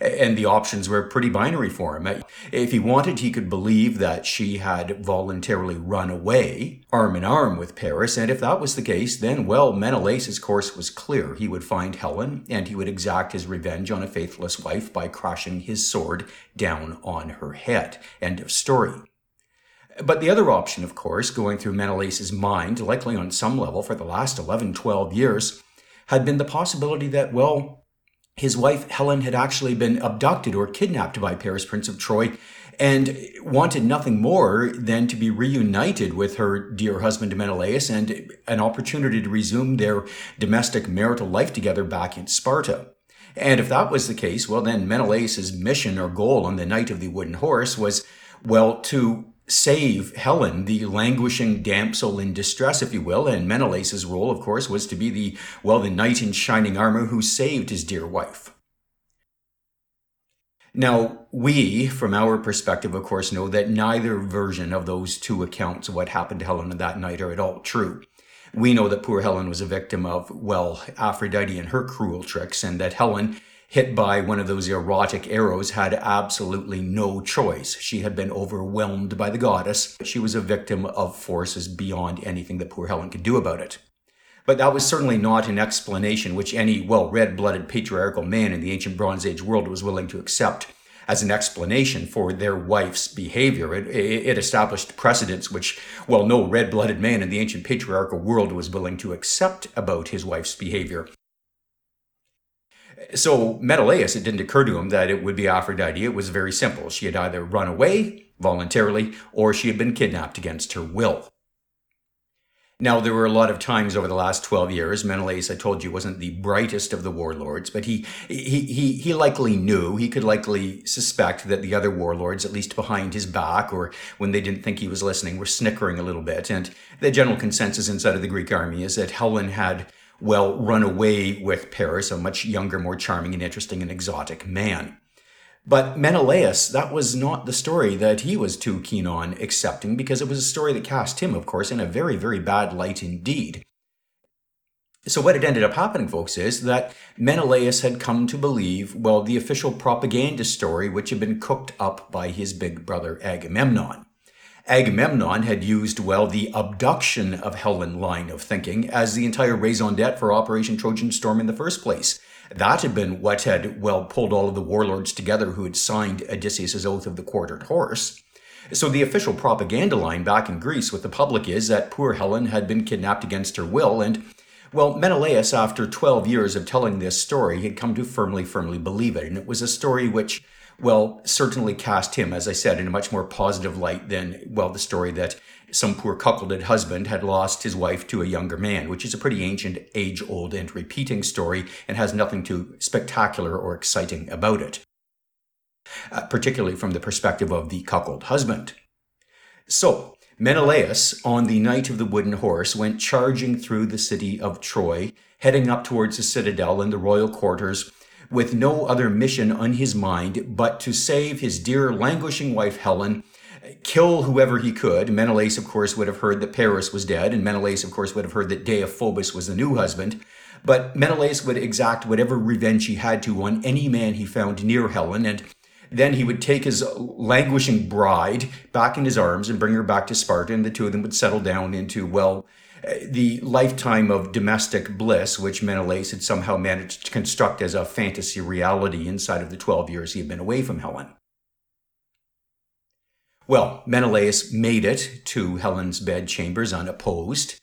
And the options were pretty binary for him. If he wanted, he could believe that she had voluntarily run away, arm in arm with Paris. And if that was the case, then, well, Menelaus' course was clear. He would find Helen and he would exact his revenge on a faithless wife by crashing his sword down on her head. End of story. But the other option, of course, going through Menelaus's mind, likely on some level for the last 11, 12 years, had been the possibility that, well, his wife Helen had actually been abducted or kidnapped by Paris, Prince of Troy, and wanted nothing more than to be reunited with her dear husband Menelaus and an opportunity to resume their domestic marital life together back in Sparta. And if that was the case, well, then Menelaus's mission or goal on the night of the wooden horse was, well, to save Helen, the languishing damsel in distress, if you will. And Menelaus's role, of course, was to be the, well, the knight in shining armor who saved his dear wife. Now, we, from our perspective, of course, know that neither version of those two accounts of what happened to Helen that night are at all true. We know that poor Helen was a victim of, well, Aphrodite and her cruel tricks, and that Helen, hit by one of those erotic arrows, had absolutely no choice. She had been overwhelmed by the goddess. She was a victim of forces beyond anything that poor Helen could do about it. But that was certainly not an explanation which any well red blooded patriarchal man in the ancient Bronze Age world was willing to accept as an explanation for their wife's behavior. It, it established precedents which, well, no red blooded man in the ancient patriarchal world was willing to accept about his wife's behavior. So, Menelaus, it didn't occur to him that it would be Aphrodite. It was very simple. She had either run away voluntarily or she had been kidnapped against her will. Now, there were a lot of times over the last 12 years, Menelaus, I told you, wasn't the brightest of the warlords, but he, he, he, he likely knew, he could likely suspect that the other warlords, at least behind his back, or when they didn't think he was listening, were snickering a little bit. And the general consensus inside of the Greek army is that Helen had, well, run away with Paris, a much younger, more charming and interesting and exotic man. But Menelaus, that was not the story that he was too keen on accepting because it was a story that cast him, of course, in a very, very bad light indeed. So, what had ended up happening, folks, is that Menelaus had come to believe, well, the official propaganda story which had been cooked up by his big brother Agamemnon. Agamemnon had used, well, the abduction of Helen line of thinking as the entire raison d'etre for Operation Trojan Storm in the first place. That had been what had, well, pulled all of the warlords together who had signed Odysseus' oath of the quartered horse. So the official propaganda line back in Greece with the public is that poor Helen had been kidnapped against her will, and, well, Menelaus, after 12 years of telling this story, had come to firmly, firmly believe it. And it was a story which, well, certainly cast him, as I said, in a much more positive light than, well, the story that some poor cuckolded husband had lost his wife to a younger man, which is a pretty ancient, age old, and repeating story and has nothing too spectacular or exciting about it, uh, particularly from the perspective of the cuckold husband. So, Menelaus, on the night of the wooden horse, went charging through the city of Troy, heading up towards the citadel and the royal quarters, with no other mission on his mind but to save his dear languishing wife Helen kill whoever he could. Menelaus, of course, would have heard that Paris was dead, and Menelaus, of course, would have heard that Deiphobus was the new husband. But Menelaus would exact whatever revenge he had to on any man he found near Helen, and then he would take his languishing bride back in his arms and bring her back to Sparta, and the two of them would settle down into, well, the lifetime of domestic bliss, which Menelaus had somehow managed to construct as a fantasy reality inside of the 12 years he had been away from Helen. Well, Menelaus made it to Helen's bedchambers unopposed,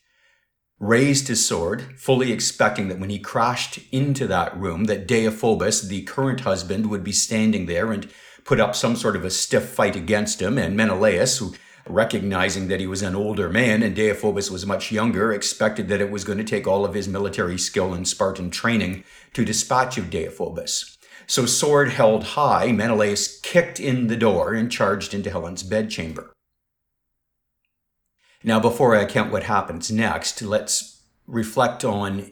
raised his sword, fully expecting that when he crashed into that room, that Deiphobus, the current husband, would be standing there and put up some sort of a stiff fight against him, and Menelaus, who recognizing that he was an older man and Deiphobus was much younger, expected that it was going to take all of his military skill and Spartan training to dispatch of Deiphobus. So, sword held high, Menelaus kicked in the door and charged into Helen's bedchamber. Now, before I account what happens next, let's reflect on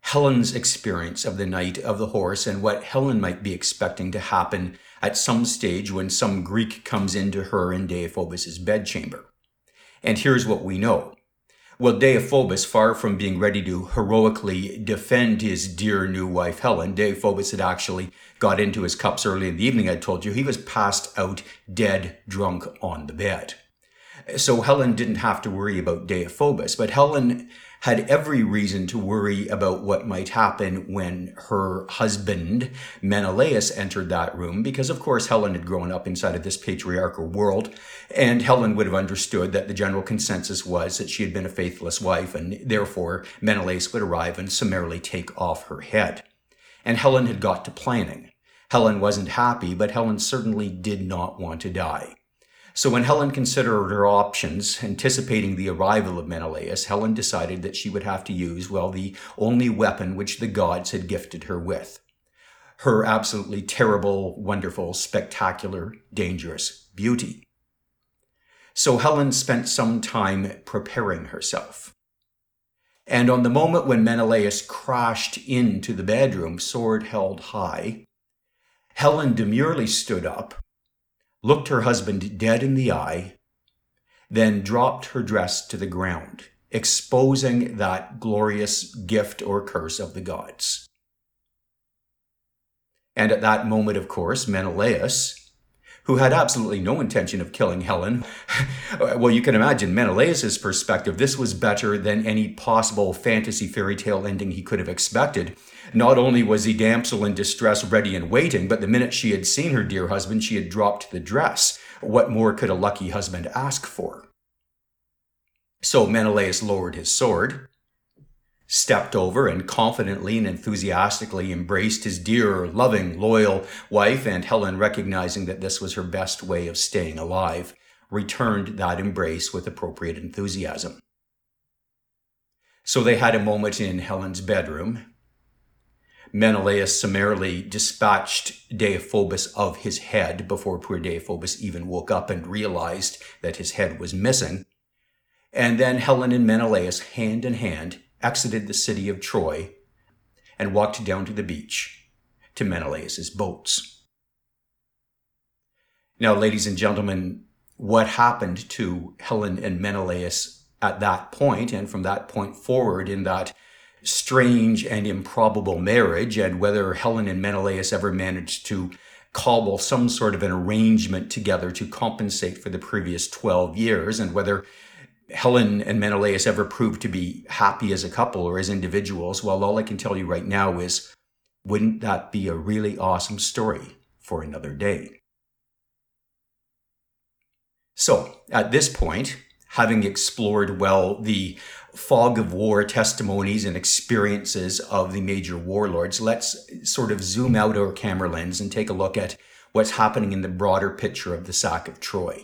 Helen's experience of the night of the horse and what Helen might be expecting to happen at some stage when some Greek comes into her in Deiphobus's bedchamber. And here's what we know. Well, Deiphobus, far from being ready to heroically defend his dear new wife Helen, Deiphobus had actually got into his cups early in the evening. I told you he was passed out, dead, drunk on the bed. So Helen didn't have to worry about Deiphobus, but Helen had every reason to worry about what might happen when her husband, Menelaus, entered that room, because of course Helen had grown up inside of this patriarchal world, and Helen would have understood that the general consensus was that she had been a faithless wife, and therefore Menelaus would arrive and summarily take off her head. And Helen had got to planning. Helen wasn't happy, but Helen certainly did not want to die. So when Helen considered her options, anticipating the arrival of Menelaus, Helen decided that she would have to use, well, the only weapon which the gods had gifted her with. Her absolutely terrible, wonderful, spectacular, dangerous beauty. So Helen spent some time preparing herself. And on the moment when Menelaus crashed into the bedroom, sword held high, Helen demurely stood up looked her husband dead in the eye, then dropped her dress to the ground, exposing that glorious gift or curse of the gods. And at that moment, of course, Menelaus, who had absolutely no intention of killing Helen. well, you can imagine Menelaus's perspective. This was better than any possible fantasy fairy tale ending he could have expected. Not only was the damsel in distress ready and waiting, but the minute she had seen her dear husband, she had dropped the dress. What more could a lucky husband ask for? So Menelaus lowered his sword, stepped over and confidently and enthusiastically embraced his dear, loving, loyal wife, and Helen, recognizing that this was her best way of staying alive, returned that embrace with appropriate enthusiasm. So they had a moment in Helen's bedroom. Menelaus summarily dispatched Deiphobus of his head before poor Deiphobus even woke up and realized that his head was missing. And then Helen and Menelaus, hand in hand, exited the city of Troy and walked down to the beach to Menelaus's boats. Now, ladies and gentlemen, what happened to Helen and Menelaus at that point and from that point forward in that strange and improbable marriage and whether Helen and Menelaus ever managed to cobble some sort of an arrangement together to compensate for the previous 12 years and whether Helen and Menelaus ever proved to be happy as a couple or as individuals, well, all I can tell you right now is wouldn't that be a really awesome story for another day? So, at this point, having explored well the fog of war testimonies and experiences of the major warlords, let's sort of zoom out our camera lens and take a look at what's happening in the broader picture of the sack of Troy.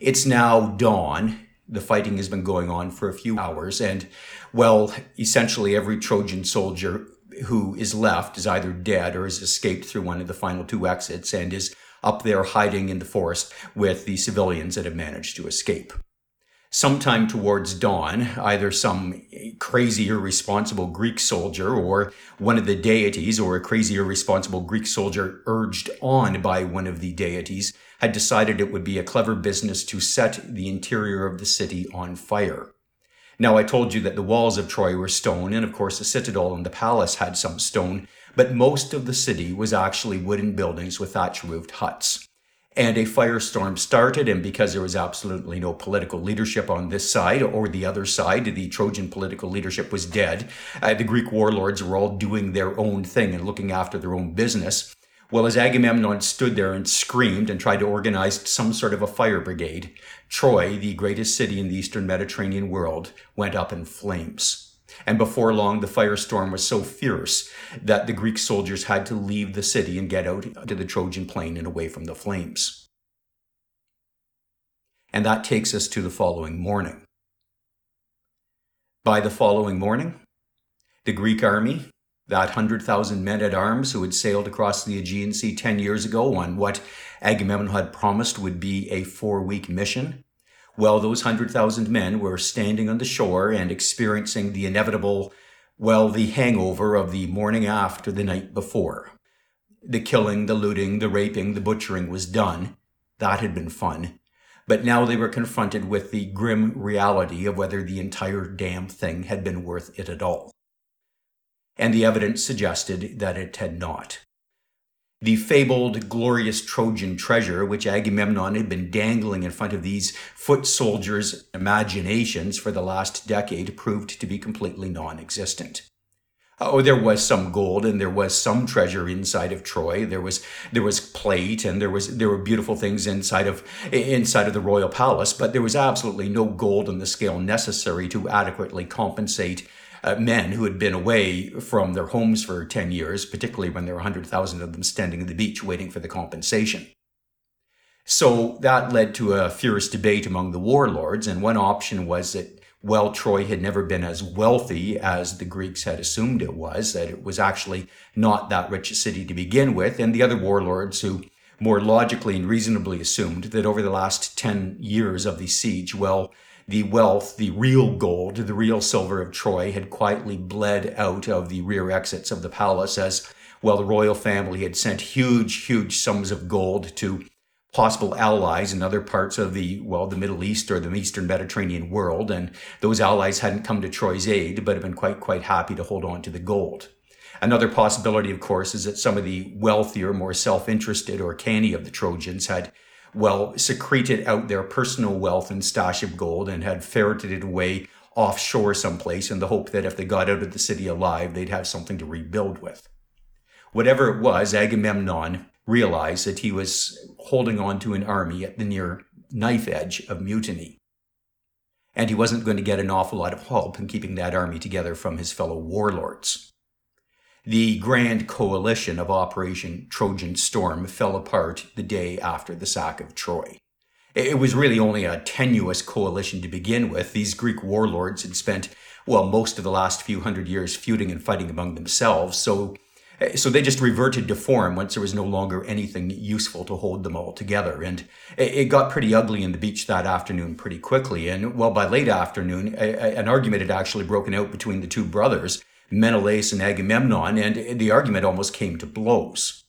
It's now dawn the fighting has been going on for a few hours. And, well, essentially every Trojan soldier who is left is either dead or has escaped through one of the final two exits and is up there hiding in the forest with the civilians that have managed to escape. Sometime towards dawn, either some crazy irresponsible Greek soldier or one of the deities or a crazy irresponsible Greek soldier urged on by one of the deities had decided it would be a clever business to set the interior of the city on fire. Now, I told you that the walls of Troy were stone, and of course, the citadel and the palace had some stone, but most of the city was actually wooden buildings with thatch roofed huts. And a firestorm started, and because there was absolutely no political leadership on this side or the other side, the Trojan political leadership was dead. Uh, the Greek warlords were all doing their own thing and looking after their own business. Well, as Agamemnon stood there and screamed and tried to organize some sort of a fire brigade, Troy, the greatest city in the eastern Mediterranean world, went up in flames. And before long, the firestorm was so fierce that the Greek soldiers had to leave the city and get out to the Trojan plain and away from the flames. And that takes us to the following morning. By the following morning, the Greek army that 100,000 men at arms who had sailed across the Aegean Sea 10 years ago on what Agamemnon had promised would be a four week mission. Well, those 100,000 men were standing on the shore and experiencing the inevitable, well, the hangover of the morning after the night before. The killing, the looting, the raping, the butchering was done. That had been fun. But now they were confronted with the grim reality of whether the entire damn thing had been worth it at all and the evidence suggested that it had not. The fabled glorious Trojan treasure, which Agamemnon had been dangling in front of these foot soldiers' imaginations for the last decade, proved to be completely non existent. Oh, there was some gold and there was some treasure inside of Troy. There was there was plate and there was there were beautiful things inside of inside of the royal palace, but there was absolutely no gold on the scale necessary to adequately compensate uh, men who had been away from their homes for 10 years, particularly when there were 100,000 of them standing at the beach waiting for the compensation. So that led to a furious debate among the warlords, and one option was that, well, Troy had never been as wealthy as the Greeks had assumed it was, that it was actually not that rich a city to begin with, and the other warlords who more logically and reasonably assumed that over the last 10 years of the siege, well, the wealth, the real gold, the real silver of Troy had quietly bled out of the rear exits of the palace as, well, the royal family had sent huge, huge sums of gold to possible allies in other parts of the, well, the Middle East or the Eastern Mediterranean world. And those allies hadn't come to Troy's aid, but have been quite, quite happy to hold on to the gold. Another possibility, of course, is that some of the wealthier, more self-interested or canny of the Trojans had well, secreted out their personal wealth and stash of gold and had ferreted it away offshore someplace in the hope that if they got out of the city alive, they'd have something to rebuild with. Whatever it was, Agamemnon realized that he was holding on to an army at the near knife edge of mutiny. And he wasn't going to get an awful lot of help in keeping that army together from his fellow warlords. The grand coalition of Operation Trojan Storm fell apart the day after the sack of Troy. It was really only a tenuous coalition to begin with. These Greek warlords had spent, well, most of the last few hundred years feuding and fighting among themselves, so so they just reverted to form once there was no longer anything useful to hold them all together. And it got pretty ugly in the beach that afternoon pretty quickly. And well, by late afternoon, an argument had actually broken out between the two brothers Menelaus and Agamemnon, and the argument almost came to blows.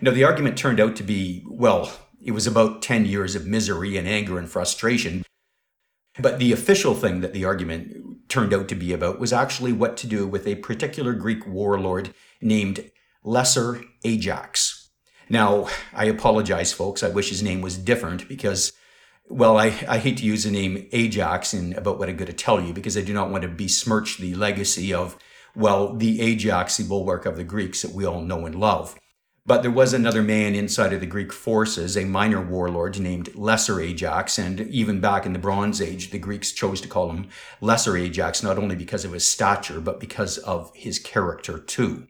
Now, the argument turned out to be, well, it was about 10 years of misery and anger and frustration. But the official thing that the argument turned out to be about was actually what to do with a particular Greek warlord named Lesser Ajax. Now, I apologize, folks. I wish his name was different because, well, I, I hate to use the name Ajax in about what I'm going to tell you because I do not want to besmirch the legacy of well, the Ajax, bulwark of the Greeks that we all know and love. But there was another man inside of the Greek forces, a minor warlord named Lesser Ajax, and even back in the Bronze Age, the Greeks chose to call him Lesser Ajax, not only because of his stature, but because of his character too.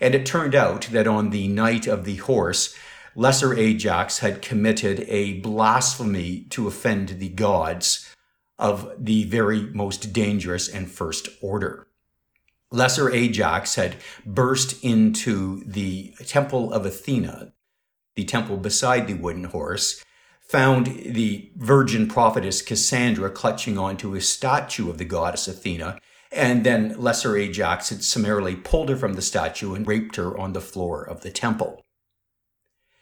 And it turned out that on the night of the horse, Lesser Ajax had committed a blasphemy to offend the gods of the very most dangerous and first order. Lesser Ajax had burst into the temple of Athena, the temple beside the wooden horse, found the virgin prophetess Cassandra clutching onto a statue of the goddess Athena, and then Lesser Ajax had summarily pulled her from the statue and raped her on the floor of the temple.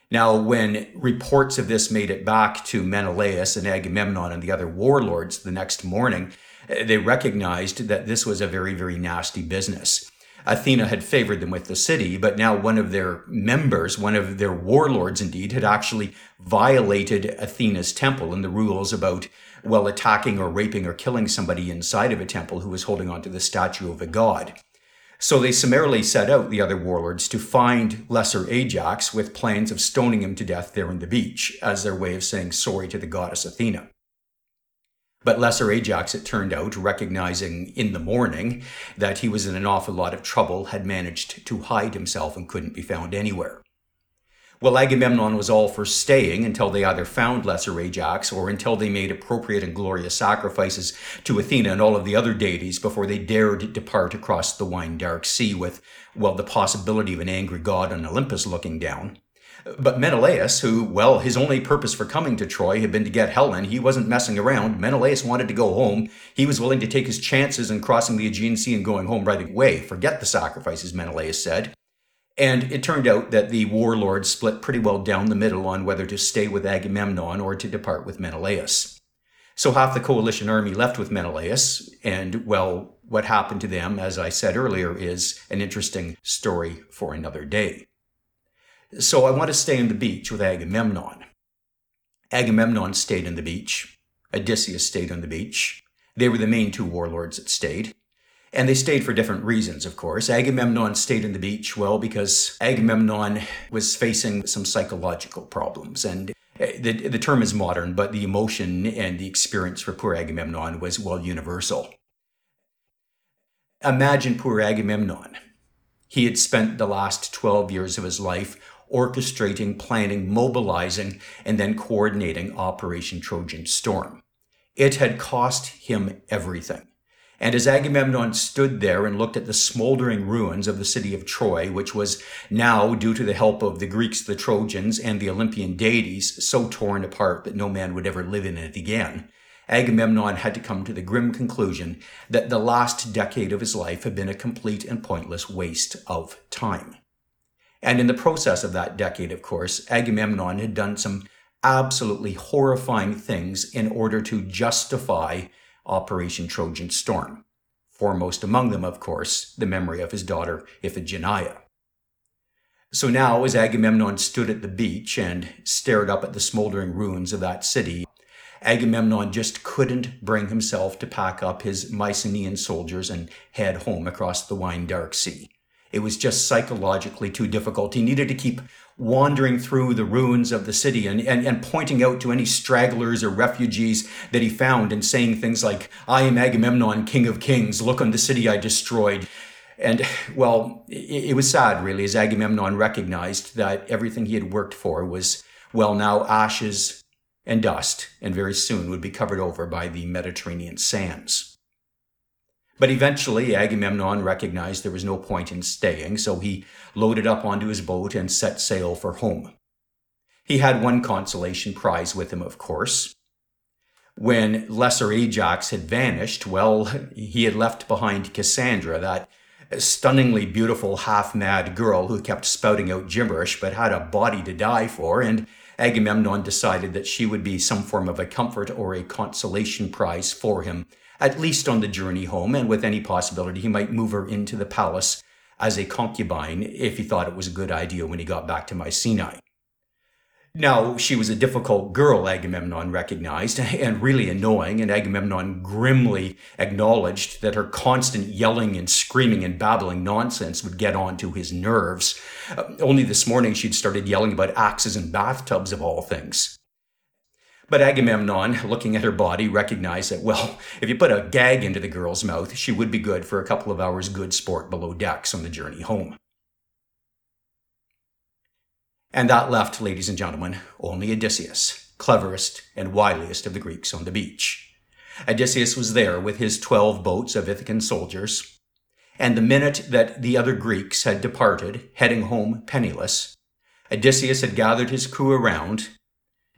Now, when reports of this made it back to Menelaus and Agamemnon and the other warlords the next morning, they recognized that this was a very, very nasty business. Athena had favored them with the city, but now one of their members, one of their warlords indeed, had actually violated Athena's temple and the rules about, well, attacking or raping or killing somebody inside of a temple who was holding onto the statue of a god. So they summarily set out, the other warlords, to find Lesser Ajax with plans of stoning him to death there on the beach as their way of saying sorry to the goddess Athena. But Lesser Ajax, it turned out, recognizing in the morning that he was in an awful lot of trouble, had managed to hide himself and couldn't be found anywhere. Well, Agamemnon was all for staying until they either found Lesser Ajax or until they made appropriate and glorious sacrifices to Athena and all of the other deities before they dared depart across the wine dark sea with, well, the possibility of an angry god on Olympus looking down. But Menelaus, who, well, his only purpose for coming to Troy had been to get Helen, he wasn't messing around. Menelaus wanted to go home. He was willing to take his chances in crossing the Aegean Sea and going home right away. Forget the sacrifices, Menelaus said. And it turned out that the warlords split pretty well down the middle on whether to stay with Agamemnon or to depart with Menelaus. So half the coalition army left with Menelaus, and well, what happened to them, as I said earlier, is an interesting story for another day. So I want to stay on the beach with Agamemnon. Agamemnon stayed on the beach. Odysseus stayed on the beach. They were the main two warlords that stayed. And they stayed for different reasons, of course. Agamemnon stayed on the beach, well, because Agamemnon was facing some psychological problems. And eh, the, the term is modern, but the emotion and the experience for poor Agamemnon was, well, universal. Imagine poor Agamemnon. He had spent the last 12 years of his life orchestrating, planning, mobilizing, and then coordinating Operation Trojan Storm. It had cost him everything. And as Agamemnon stood there and looked at the smoldering ruins of the city of Troy, which was now, due to the help of the Greeks, the Trojans, and the Olympian deities, so torn apart that no man would ever live in it again, Agamemnon had to come to the grim conclusion that the last decade of his life had been a complete and pointless waste of time. And in the process of that decade, of course, Agamemnon had done some absolutely horrifying things in order to justify Operation Trojan Storm. Foremost among them, of course, the memory of his daughter Iphigenia. So now, as Agamemnon stood at the beach and stared up at the smoldering ruins of that city, Agamemnon just couldn't bring himself to pack up his Mycenaean soldiers and head home across the wine dark sea. It was just psychologically too difficult. He needed to keep wandering through the ruins of the city and, and, and pointing out to any stragglers or refugees that he found and saying things like, I am Agamemnon, king of kings. Look on the city I destroyed. And, well, it, it was sad, really, as Agamemnon recognized that everything he had worked for was, well, now ashes and dust, and very soon would be covered over by the Mediterranean sands. But eventually, Agamemnon recognized there was no point in staying, so he loaded up onto his boat and set sail for home. He had one consolation prize with him, of course. When Lesser Ajax had vanished, well, he had left behind Cassandra, that stunningly beautiful half mad girl who kept spouting out gibberish but had a body to die for, and Agamemnon decided that she would be some form of a comfort or a consolation prize for him at least on the journey home, and with any possibility he might move her into the palace as a concubine if he thought it was a good idea when he got back to Mycenae. Now, she was a difficult girl, Agamemnon recognized, and really annoying, and Agamemnon grimly acknowledged that her constant yelling and screaming and babbling nonsense would get on to his nerves. Uh, only this morning she'd started yelling about axes and bathtubs of all things. But Agamemnon, looking at her body, recognized that, well, if you put a gag into the girl's mouth, she would be good for a couple of hours good sport below decks on the journey home. And that left, ladies and gentlemen, only Odysseus, cleverest and wiliest of the Greeks on the beach. Odysseus was there with his twelve boats of Ithacan soldiers, and the minute that the other Greeks had departed, heading home penniless, Odysseus had gathered his crew around,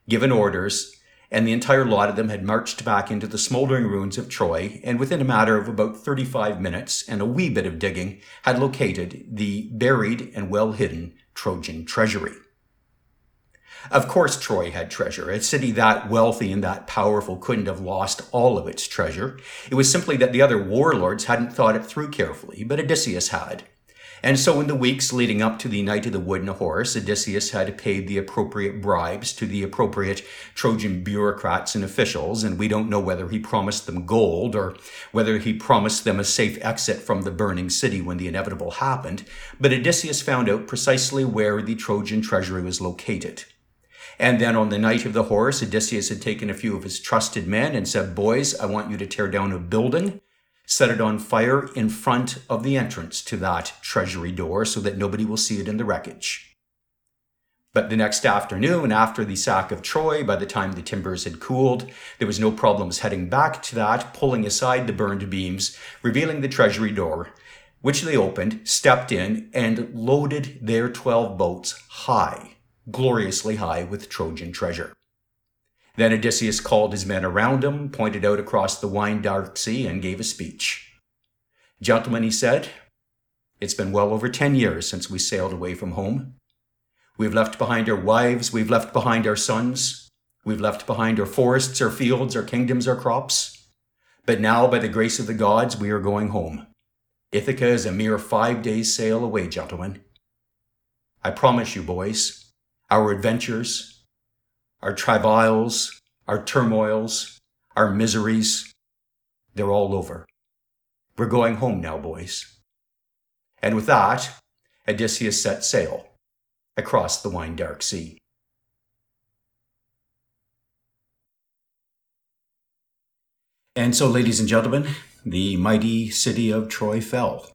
given orders, and the entire lot of them had marched back into the smoldering ruins of Troy, and within a matter of about 35 minutes and a wee bit of digging, had located the buried and well hidden Trojan treasury. Of course, Troy had treasure. A city that wealthy and that powerful couldn't have lost all of its treasure. It was simply that the other warlords hadn't thought it through carefully, but Odysseus had. And so, in the weeks leading up to the Night of the Wooden Horse, Odysseus had paid the appropriate bribes to the appropriate Trojan bureaucrats and officials, and we don't know whether he promised them gold or whether he promised them a safe exit from the burning city when the inevitable happened. But Odysseus found out precisely where the Trojan treasury was located. And then on the night of the horse, Odysseus had taken a few of his trusted men and said, Boys, I want you to tear down a building set it on fire in front of the entrance to that treasury door so that nobody will see it in the wreckage. But the next afternoon, after the sack of Troy, by the time the timbers had cooled, there was no problems heading back to that, pulling aside the burned beams, revealing the treasury door, which they opened, stepped in, and loaded their 12 boats high, gloriously high with Trojan treasure. Then Odysseus called his men around him, pointed out across the wine dark sea, and gave a speech. Gentlemen, he said, it's been well over ten years since we sailed away from home. We've left behind our wives, we've left behind our sons, we've left behind our forests, our fields, our kingdoms, our crops. But now, by the grace of the gods, we are going home. Ithaca is a mere five days' sail away, gentlemen. I promise you, boys, our adventures, our travails, our turmoils, our miseries, they're all over. We're going home now, boys. And with that, Odysseus set sail across the wine dark sea. And so, ladies and gentlemen, the mighty city of Troy fell.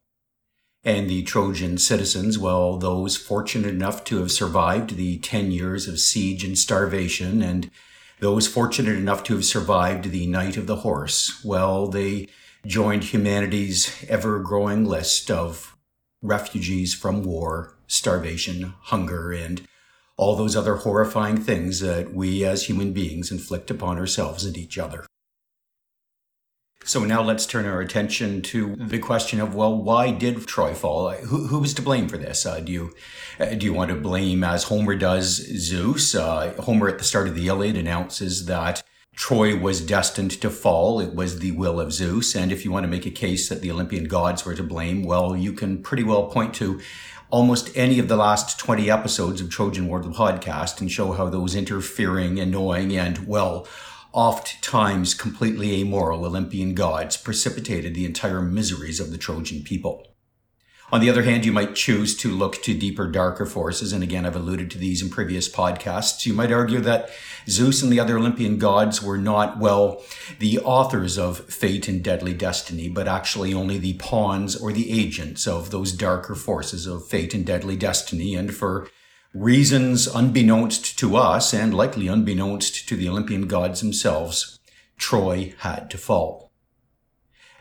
And the Trojan citizens, well, those fortunate enough to have survived the 10 years of siege and starvation, and those fortunate enough to have survived the Night of the Horse, well, they joined humanity's ever growing list of refugees from war, starvation, hunger, and all those other horrifying things that we as human beings inflict upon ourselves and each other. So now let's turn our attention to the question of well, why did Troy fall? Who, was to blame for this? Uh, do you uh, do you want to blame, as Homer does, Zeus? Uh, Homer at the start of the Iliad announces that Troy was destined to fall. It was the will of Zeus. And if you want to make a case that the Olympian gods were to blame, well, you can pretty well point to almost any of the last 20 episodes of Trojan War, the podcast, and show how those interfering, annoying, and, well, oft times completely amoral Olympian gods precipitated the entire miseries of the Trojan people. On the other hand, you might choose to look to deeper, darker forces. And again, I've alluded to these in previous podcasts. You might argue that Zeus and the other Olympian gods were not, well, the authors of fate and deadly destiny, but actually only the pawns or the agents of those darker forces of fate and deadly destiny. And for reasons unbeknownst to us and likely unbeknownst to the Olympian gods themselves, Troy had to fall.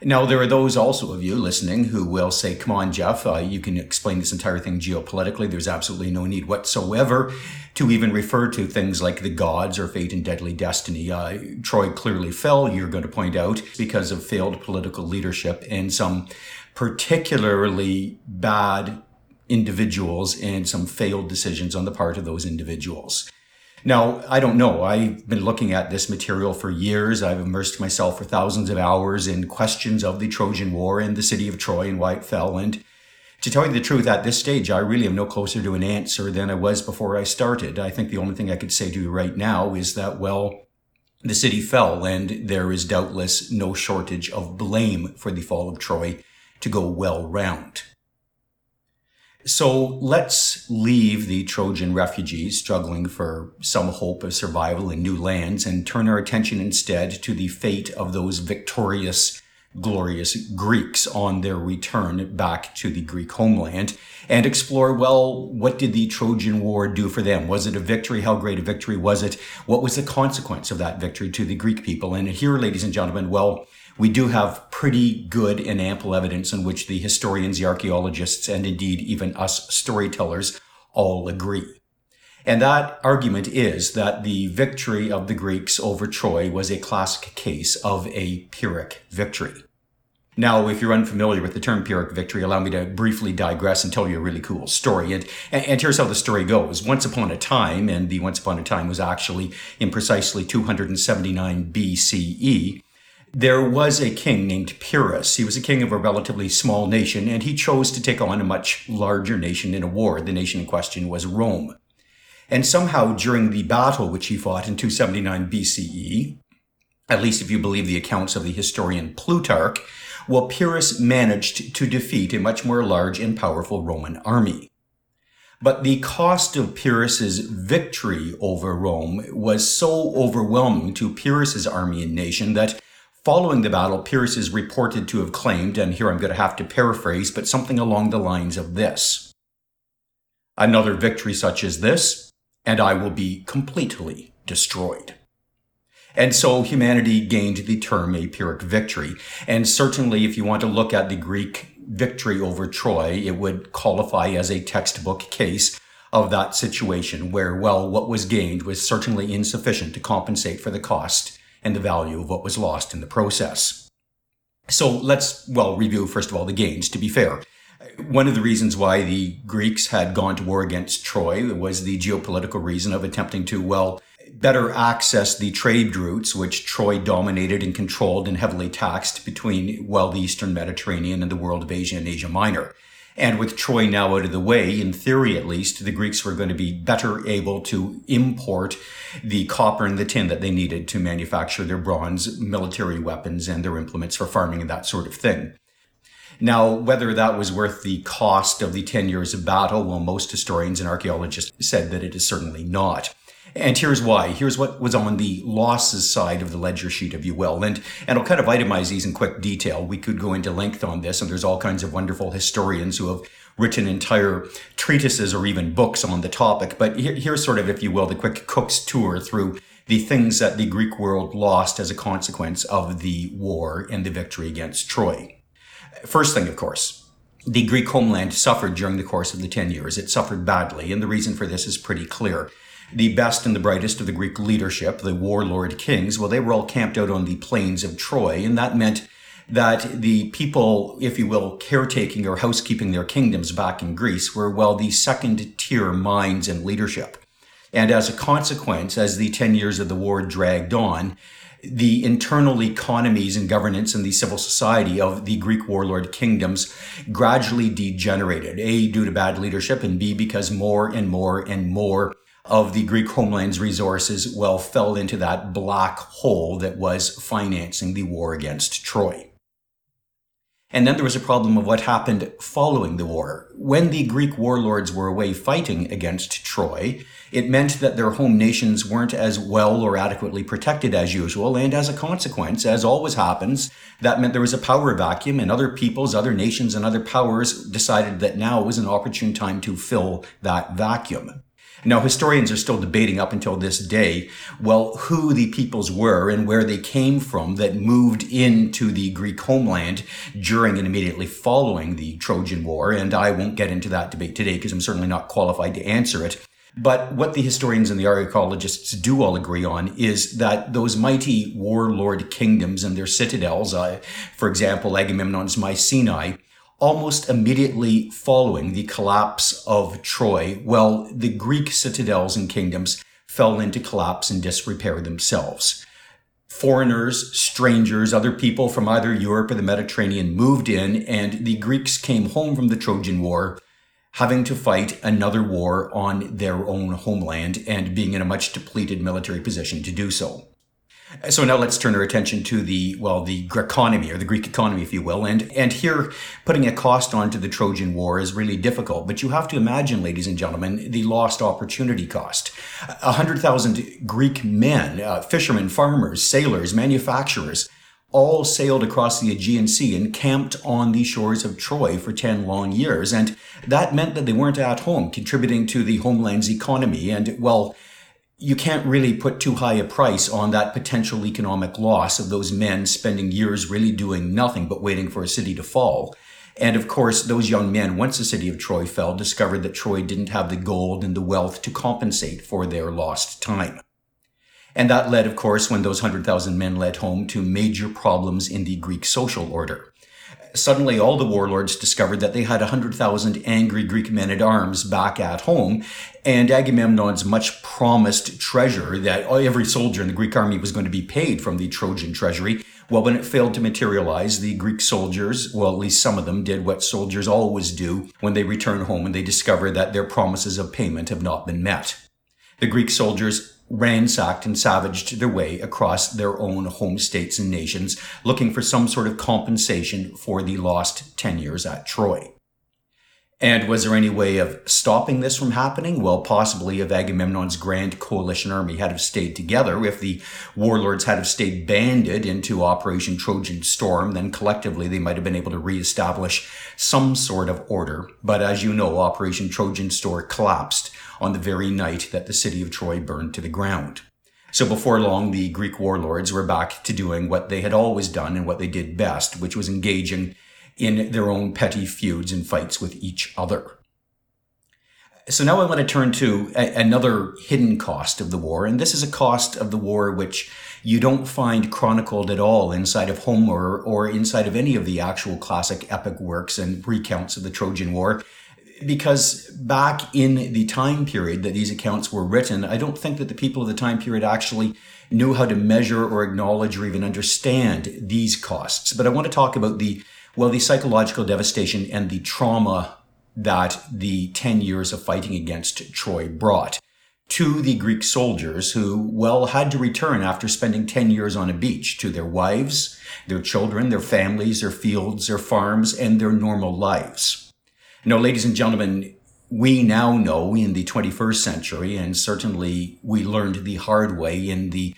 Now, there are those also of you listening who will say, come on, Jeff, uh, you can explain this entire thing geopolitically. There's absolutely no need whatsoever to even refer to things like the gods or fate and deadly destiny. Uh, Troy clearly fell, you're going to point out, because of failed political leadership and some particularly bad individuals and some failed decisions on the part of those individuals. Now, I don't know. I've been looking at this material for years. I've immersed myself for thousands of hours in questions of the Trojan War and the city of Troy and why it fell. And to tell you the truth, at this stage, I really am no closer to an answer than I was before I started. I think the only thing I could say to you right now is that, well, the city fell and there is doubtless no shortage of blame for the fall of Troy to go well round. So let's leave the Trojan refugees struggling for some hope of survival in new lands and turn our attention instead to the fate of those victorious, glorious Greeks on their return back to the Greek homeland and explore, well, what did the Trojan War do for them? Was it a victory? How great a victory was it? What was the consequence of that victory to the Greek people? And here, ladies and gentlemen, well, we do have pretty good and ample evidence in which the historians, the archaeologists, and indeed even us storytellers all agree. And that argument is that the victory of the Greeks over Troy was a classic case of a Pyrrhic victory. Now, if you're unfamiliar with the term Pyrrhic victory, allow me to briefly digress and tell you a really cool story. And, and here's how the story goes. Once upon a time, and the once upon a time was actually in precisely 279 BCE, there was a king named Pyrrhus. He was a king of a relatively small nation, and he chose to take on a much larger nation in a war. The nation in question was Rome. And somehow during the battle which he fought in 279 BCE, at least if you believe the accounts of the historian Plutarch, well, Pyrrhus managed to defeat a much more large and powerful Roman army. But the cost of Pyrrhus's victory over Rome was so overwhelming to Pyrrhus's army and nation that Following the battle, Pyrrhus is reported to have claimed, and here I'm going to have to paraphrase, but something along the lines of this Another victory such as this, and I will be completely destroyed. And so humanity gained the term a Pyrrhic victory. And certainly, if you want to look at the Greek victory over Troy, it would qualify as a textbook case of that situation where, well, what was gained was certainly insufficient to compensate for the cost and the value of what was lost in the process. So let's, well, review first of all the gains, to be fair. One of the reasons why the Greeks had gone to war against Troy was the geopolitical reason of attempting to, well, better access the trade routes which Troy dominated and controlled and heavily taxed between, well, the Eastern Mediterranean and the world of Asia and Asia Minor. And with Troy now out of the way, in theory at least, the Greeks were going to be better able to import the copper and the tin that they needed to manufacture their bronze military weapons and their implements for farming and that sort of thing. Now, whether that was worth the cost of the 10 years of battle, well, most historians and archaeologists said that it is certainly not. And here's why. Here's what was on the losses side of the ledger sheet, if you will. And, and I'll kind of itemize these in quick detail. We could go into length on this, and there's all kinds of wonderful historians who have written entire treatises or even books on the topic. But here, here's sort of, if you will, the quick cook's tour through the things that the Greek world lost as a consequence of the war and the victory against Troy. First thing, of course, the Greek homeland suffered during the course of the 10 years. It suffered badly, and the reason for this is pretty clear. The best and the brightest of the Greek leadership, the warlord kings, well, they were all camped out on the plains of Troy, and that meant that the people, if you will, caretaking or housekeeping their kingdoms back in Greece were, well, the second tier minds and leadership. And as a consequence, as the 10 years of the war dragged on, the internal economies and governance and the civil society of the Greek warlord kingdoms gradually degenerated. A, due to bad leadership, and B, because more and more and more of the Greek homeland's resources, well, fell into that black hole that was financing the war against Troy. And then there was a problem of what happened following the war. When the Greek warlords were away fighting against Troy, it meant that their home nations weren't as well or adequately protected as usual, and as a consequence, as always happens, that meant there was a power vacuum, and other peoples, other nations, and other powers decided that now was an opportune time to fill that vacuum. Now, historians are still debating up until this day, well, who the peoples were and where they came from that moved into the Greek homeland during and immediately following the Trojan War. And I won't get into that debate today because I'm certainly not qualified to answer it. But what the historians and the archaeologists do all agree on is that those mighty warlord kingdoms and their citadels, uh, for example, Agamemnon's Mycenae, almost immediately following the collapse of Troy, well, the Greek citadels and kingdoms fell into collapse and disrepair themselves. Foreigners, strangers, other people from either Europe or the Mediterranean moved in, and the Greeks came home from the Trojan War having to fight another war on their own homeland and being in a much depleted military position to do so. So now let's turn our attention to the, well, the economy or the Greek economy, if you will. And, and here, putting a cost onto the Trojan War is really difficult. But you have to imagine, ladies and gentlemen, the lost opportunity cost. A hundred thousand Greek men, uh, fishermen, farmers, sailors, manufacturers, all sailed across the Aegean Sea and camped on the shores of Troy for 10 long years. And that meant that they weren't at home, contributing to the homeland's economy. And, well, you can't really put too high a price on that potential economic loss of those men spending years really doing nothing but waiting for a city to fall. And of course, those young men, once the city of Troy fell, discovered that Troy didn't have the gold and the wealth to compensate for their lost time. And that led, of course, when those 100,000 men led home to major problems in the Greek social order suddenly all the warlords discovered that they had 100,000 angry Greek men at arms back at home. And Agamemnon's much promised treasure that every soldier in the Greek army was going to be paid from the Trojan treasury. Well, when it failed to materialize, the Greek soldiers, well, at least some of them did what soldiers always do when they return home and they discover that their promises of payment have not been met. The Greek soldiers ransacked and savaged their way across their own home states and nations, looking for some sort of compensation for the lost 10 years at Troy. And was there any way of stopping this from happening? Well, possibly if Agamemnon's grand coalition army had have stayed together, if the warlords had have stayed banded into Operation Trojan Storm, then collectively they might have been able to reestablish some sort of order. But as you know, Operation Trojan Storm collapsed on the very night that the city of Troy burned to the ground. So before long, the Greek warlords were back to doing what they had always done and what they did best, which was engaging in their own petty feuds and fights with each other. So now I want to turn to a- another hidden cost of the war, and this is a cost of the war which you don't find chronicled at all inside of Homer or inside of any of the actual classic epic works and recounts of the Trojan War because back in the time period that these accounts were written, I don't think that the people of the time period actually knew how to measure or acknowledge or even understand these costs. But I want to talk about the, well, the psychological devastation and the trauma that the 10 years of fighting against Troy brought to the Greek soldiers who, well, had to return after spending 10 years on a beach to their wives, their children, their families, their fields, their farms, and their normal lives. Now, ladies and gentlemen, we now know in the 21st century, and certainly we learned the hard way in the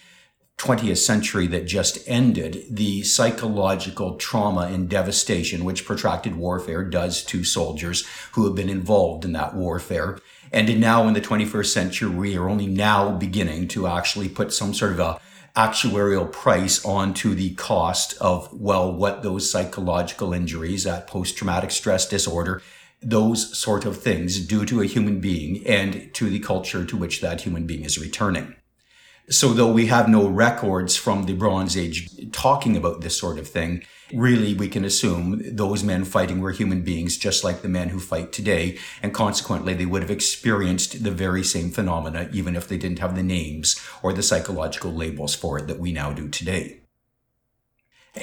20th century that just ended, the psychological trauma and devastation which protracted warfare does to soldiers who have been involved in that warfare. And now in the 21st century, we are only now beginning to actually put some sort of a actuarial price onto the cost of, well, what those psychological injuries, that post-traumatic stress disorder, those sort of things do to a human being and to the culture to which that human being is returning. So though we have no records from the Bronze Age talking about this sort of thing, really we can assume those men fighting were human beings just like the men who fight today. And consequently, they would have experienced the very same phenomena, even if they didn't have the names or the psychological labels for it that we now do today.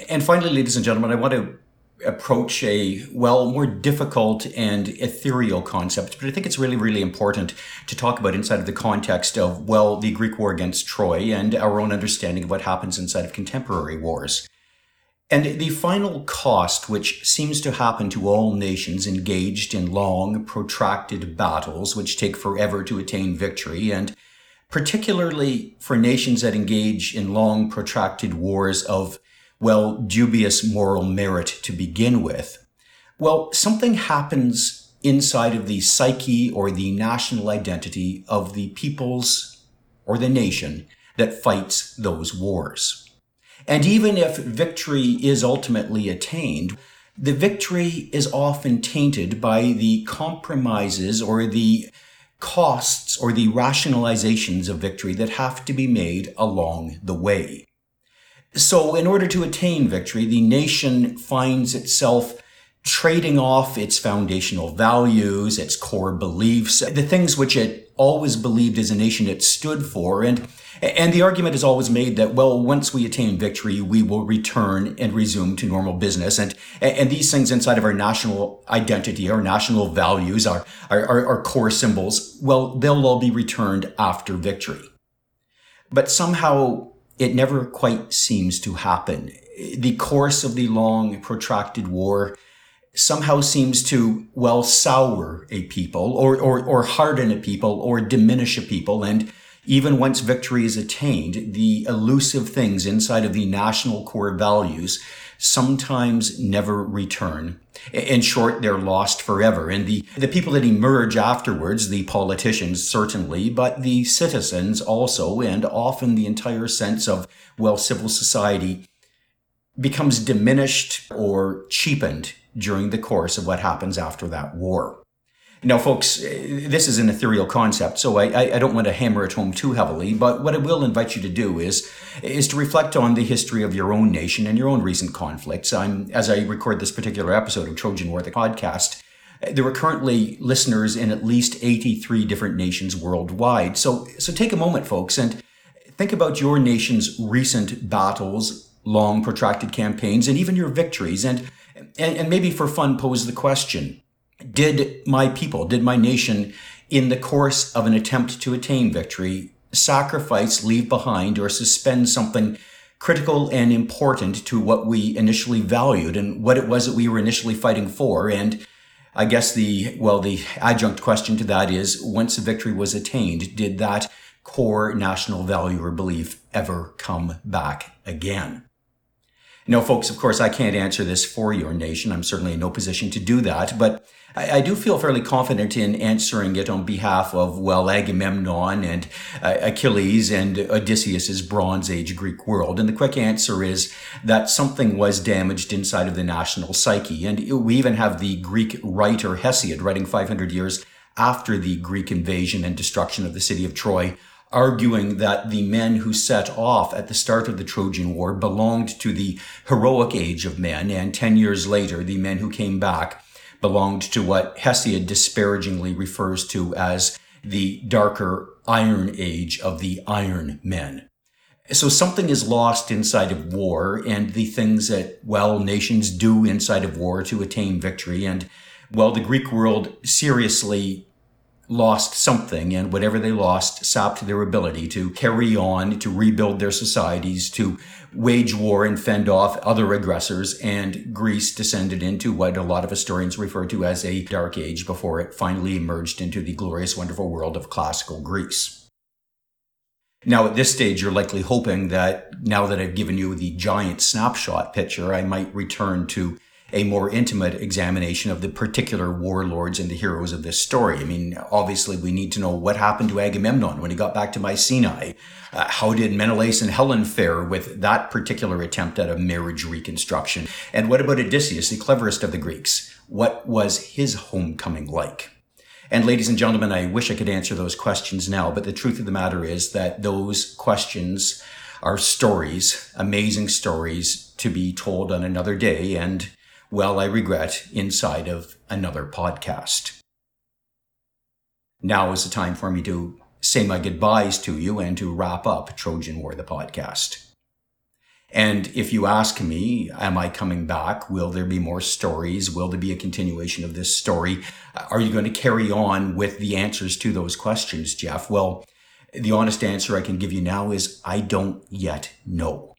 And finally, ladies and gentlemen, I want to approach a, well, more difficult and ethereal concept, but I think it's really, really important to talk about inside of the context of, well, the Greek war against Troy and our own understanding of what happens inside of contemporary wars. And the final cost, which seems to happen to all nations engaged in long, protracted battles, which take forever to attain victory, and particularly for nations that engage in long, protracted wars of well, dubious moral merit to begin with. Well, something happens inside of the psyche or the national identity of the peoples or the nation that fights those wars. And even if victory is ultimately attained, the victory is often tainted by the compromises or the costs or the rationalizations of victory that have to be made along the way. So, in order to attain victory, the nation finds itself trading off its foundational values, its core beliefs, the things which it always believed as a nation it stood for. And, and the argument is always made that, well, once we attain victory, we will return and resume to normal business. And, and these things inside of our national identity, our national values, our, our, our core symbols, well, they'll all be returned after victory. But somehow it never quite seems to happen. The course of the long, protracted war somehow seems to, well, sour a people or, or, or harden a people or diminish a people. And even once victory is attained, the elusive things inside of the national core values sometimes never return. In short, they're lost forever. And the, the people that emerge afterwards, the politicians certainly, but the citizens also, and often the entire sense of, well, civil society becomes diminished or cheapened during the course of what happens after that war. Now, folks, eh, this is an ethereal concept, so I, I, don't want to hammer it home too heavily. But what I will invite you to do is is to reflect on the history of your own nation and your own recent conflicts. I'm as I record this particular episode of Trojan War, the podcast. Eh, there are currently listeners in at least 83 different nations worldwide. So, so take a moment, folks, and think about your nation's recent battles, long protracted campaigns, and even your victories. And, and, and maybe for fun, pose the question did my people, did my nation, in the course of an attempt to attain victory, sacrifice, leave behind, or suspend something critical and important to what we initially valued and what it was that we were initially fighting for? And I guess the, well, the adjunct question to that is once a victory was attained, did that core national value or belief ever come back again? No, folks, of course, I can't answer this for your nation. I'm certainly in no position to do that, but I, I do feel fairly confident in answering it on behalf of, well, Agamemnon and uh, Achilles and Odysseus's Bronze Age Greek world. And the quick answer is that something was damaged inside of the national psyche. And we even have the Greek writer Hesiod writing 500 years after the Greek invasion and destruction of the city of Troy arguing that the men who set off at the start of the Trojan War belonged to the heroic age of men, and 10 years later, the men who came back belonged to what Hesiod disparagingly refers to as the darker iron age of the iron men. So something is lost inside of war and the things that, well, nations do inside of war to attain victory. And well, the Greek world seriously lost something and whatever they lost sapped their ability to carry on, to rebuild their societies, to wage war and fend off other aggressors. And Greece descended into what a lot of historians refer to as a dark age before it finally emerged into the glorious, wonderful world of classical Greece. Now, at this stage, you're likely hoping that now that I've given you the giant snapshot picture, I might return to a more intimate examination of the particular warlords and the heroes of this story. I mean, obviously, we need to know what happened to Agamemnon when he got back to Mycenae. Uh, how did Menelaus and Helen fare with that particular attempt at a marriage reconstruction? And what about Odysseus, the cleverest of the Greeks? What was his homecoming like? And ladies and gentlemen, I wish I could answer those questions now, but the truth of the matter is that those questions are stories, amazing stories to be told on another day. And well, I regret, inside of another podcast. Now is the time for me to say my goodbyes to you and to wrap up Trojan War, the podcast. And if you ask me, am I coming back? Will there be more stories? Will there be a continuation of this story? Are you going to carry on with the answers to those questions, Jeff? Well, the honest answer I can give you now is I don't yet know.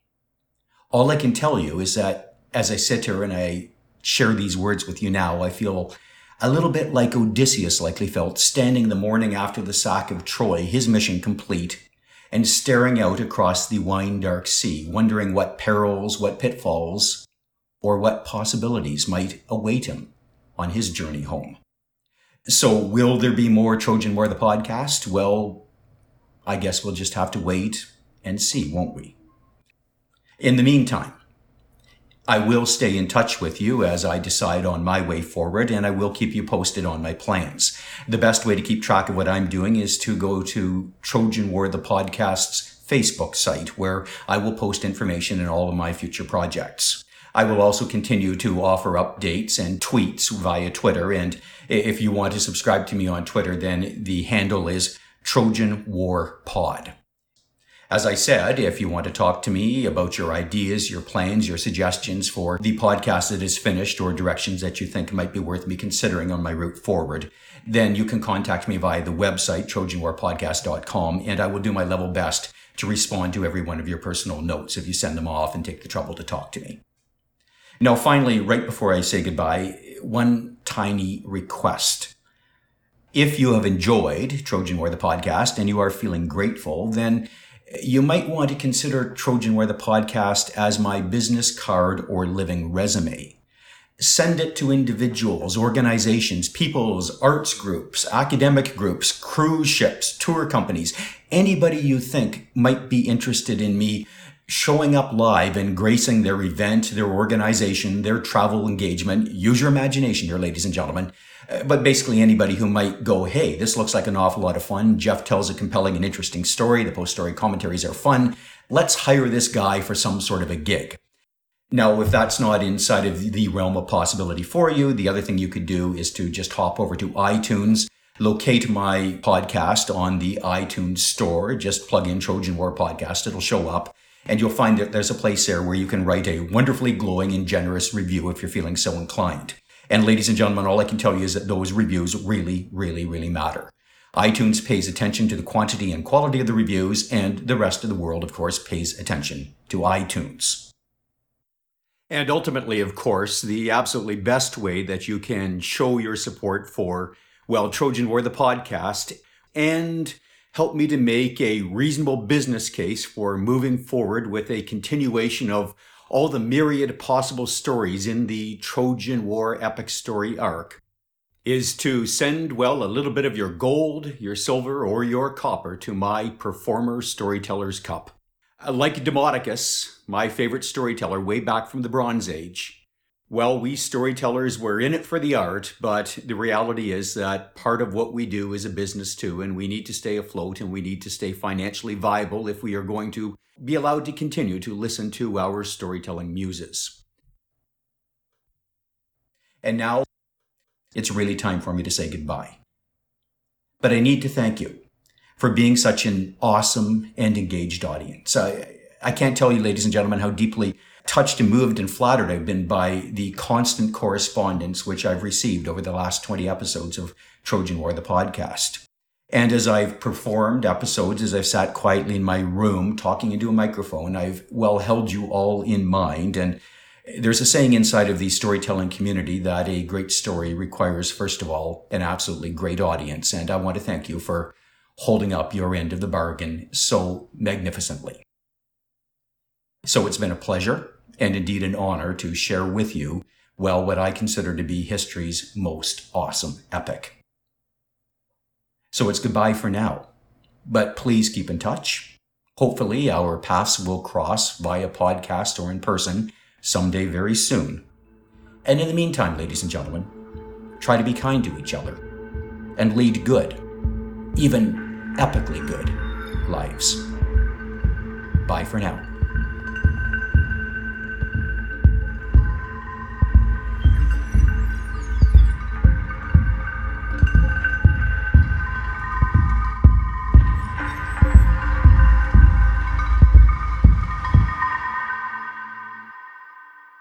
All I can tell you is that as I sit here and I share these words with you now, I feel a little bit like Odysseus likely felt standing the morning after the sack of Troy, his mission complete, and staring out across the wine dark sea, wondering what perils, what pitfalls, or what possibilities might await him on his journey home. So, will there be more Trojan War the podcast? Well, I guess we'll just have to wait and see, won't we? In the meantime, I will stay in touch with you as I decide on my way forward, and I will keep you posted on my plans. The best way to keep track of what I'm doing is to go to Trojan War, the podcast's Facebook site, where I will post information in all of my future projects. I will also continue to offer updates and tweets via Twitter. And if you want to subscribe to me on Twitter, then the handle is Trojan War Pod. As I said, if you want to talk to me about your ideas, your plans, your suggestions for the podcast that is finished or directions that you think might be worth me considering on my route forward, then you can contact me via the website, trojanwarpodcast.com, and I will do my level best to respond to every one of your personal notes if you send them off and take the trouble to talk to me. Now, finally, right before I say goodbye, one tiny request. If you have enjoyed Trojan War the podcast and you are feeling grateful, then you might want to consider Trojan War the podcast as my business card or living resume. Send it to individuals, organizations, peoples, arts groups, academic groups, cruise ships, tour companies, anybody you think might be interested in me showing up live and gracing their event, their organization, their travel engagement. Use your imagination here, ladies and gentlemen but basically anybody who might go, hey, this looks like an awful lot of fun. Jeff tells a compelling and interesting story. The post story commentaries are fun. Let's hire this guy for some sort of a gig. Now, if that's not inside of the realm of possibility for you, the other thing you could do is to just hop over to iTunes, locate my podcast on the iTunes store, just plug in Trojan War Podcast, it'll show up. And you'll find that there's a place there where you can write a wonderfully glowing and generous review if you're feeling so inclined. And ladies and gentlemen, all I can tell you is that those reviews really, really, really matter. iTunes pays attention to the quantity and quality of the reviews, and the rest of the world, of course, pays attention to iTunes. And ultimately, of course, the absolutely best way that you can show your support for, well, Trojan War, the podcast, and help me to make a reasonable business case for moving forward with a continuation of all the myriad possible stories in the Trojan War epic story arc is to send, well, a little bit of your gold, your silver, or your copper to my Performer Storyteller's Cup. Uh, like Demodocus, my favorite storyteller way back from the Bronze Age, well, we storytellers were in it for the art, but the reality is that part of what we do is a business too, and we need to stay afloat and we need to stay financially viable if we are going to be allowed to continue to listen to our storytelling muses. And now it's really time for me to say goodbye. But I need to thank you for being such an awesome and engaged audience. I, I can't tell you, ladies and gentlemen, how deeply touched and moved and flattered I've been by the constant correspondence which I've received over the last 20 episodes of Trojan War, the podcast. And as I've performed episodes, as I've sat quietly in my room talking into a microphone, I've well held you all in mind. And there's a saying inside of the storytelling community that a great story requires, first of all, an absolutely great audience. And I want to thank you for holding up your end of the bargain so magnificently. So it's been a pleasure and indeed an honor to share with you, well, what I consider to be history's most awesome epic. So it's goodbye for now. But please keep in touch. Hopefully, our paths will cross via podcast or in person someday very soon. And in the meantime, ladies and gentlemen, try to be kind to each other and lead good, even epically good lives. Bye for now.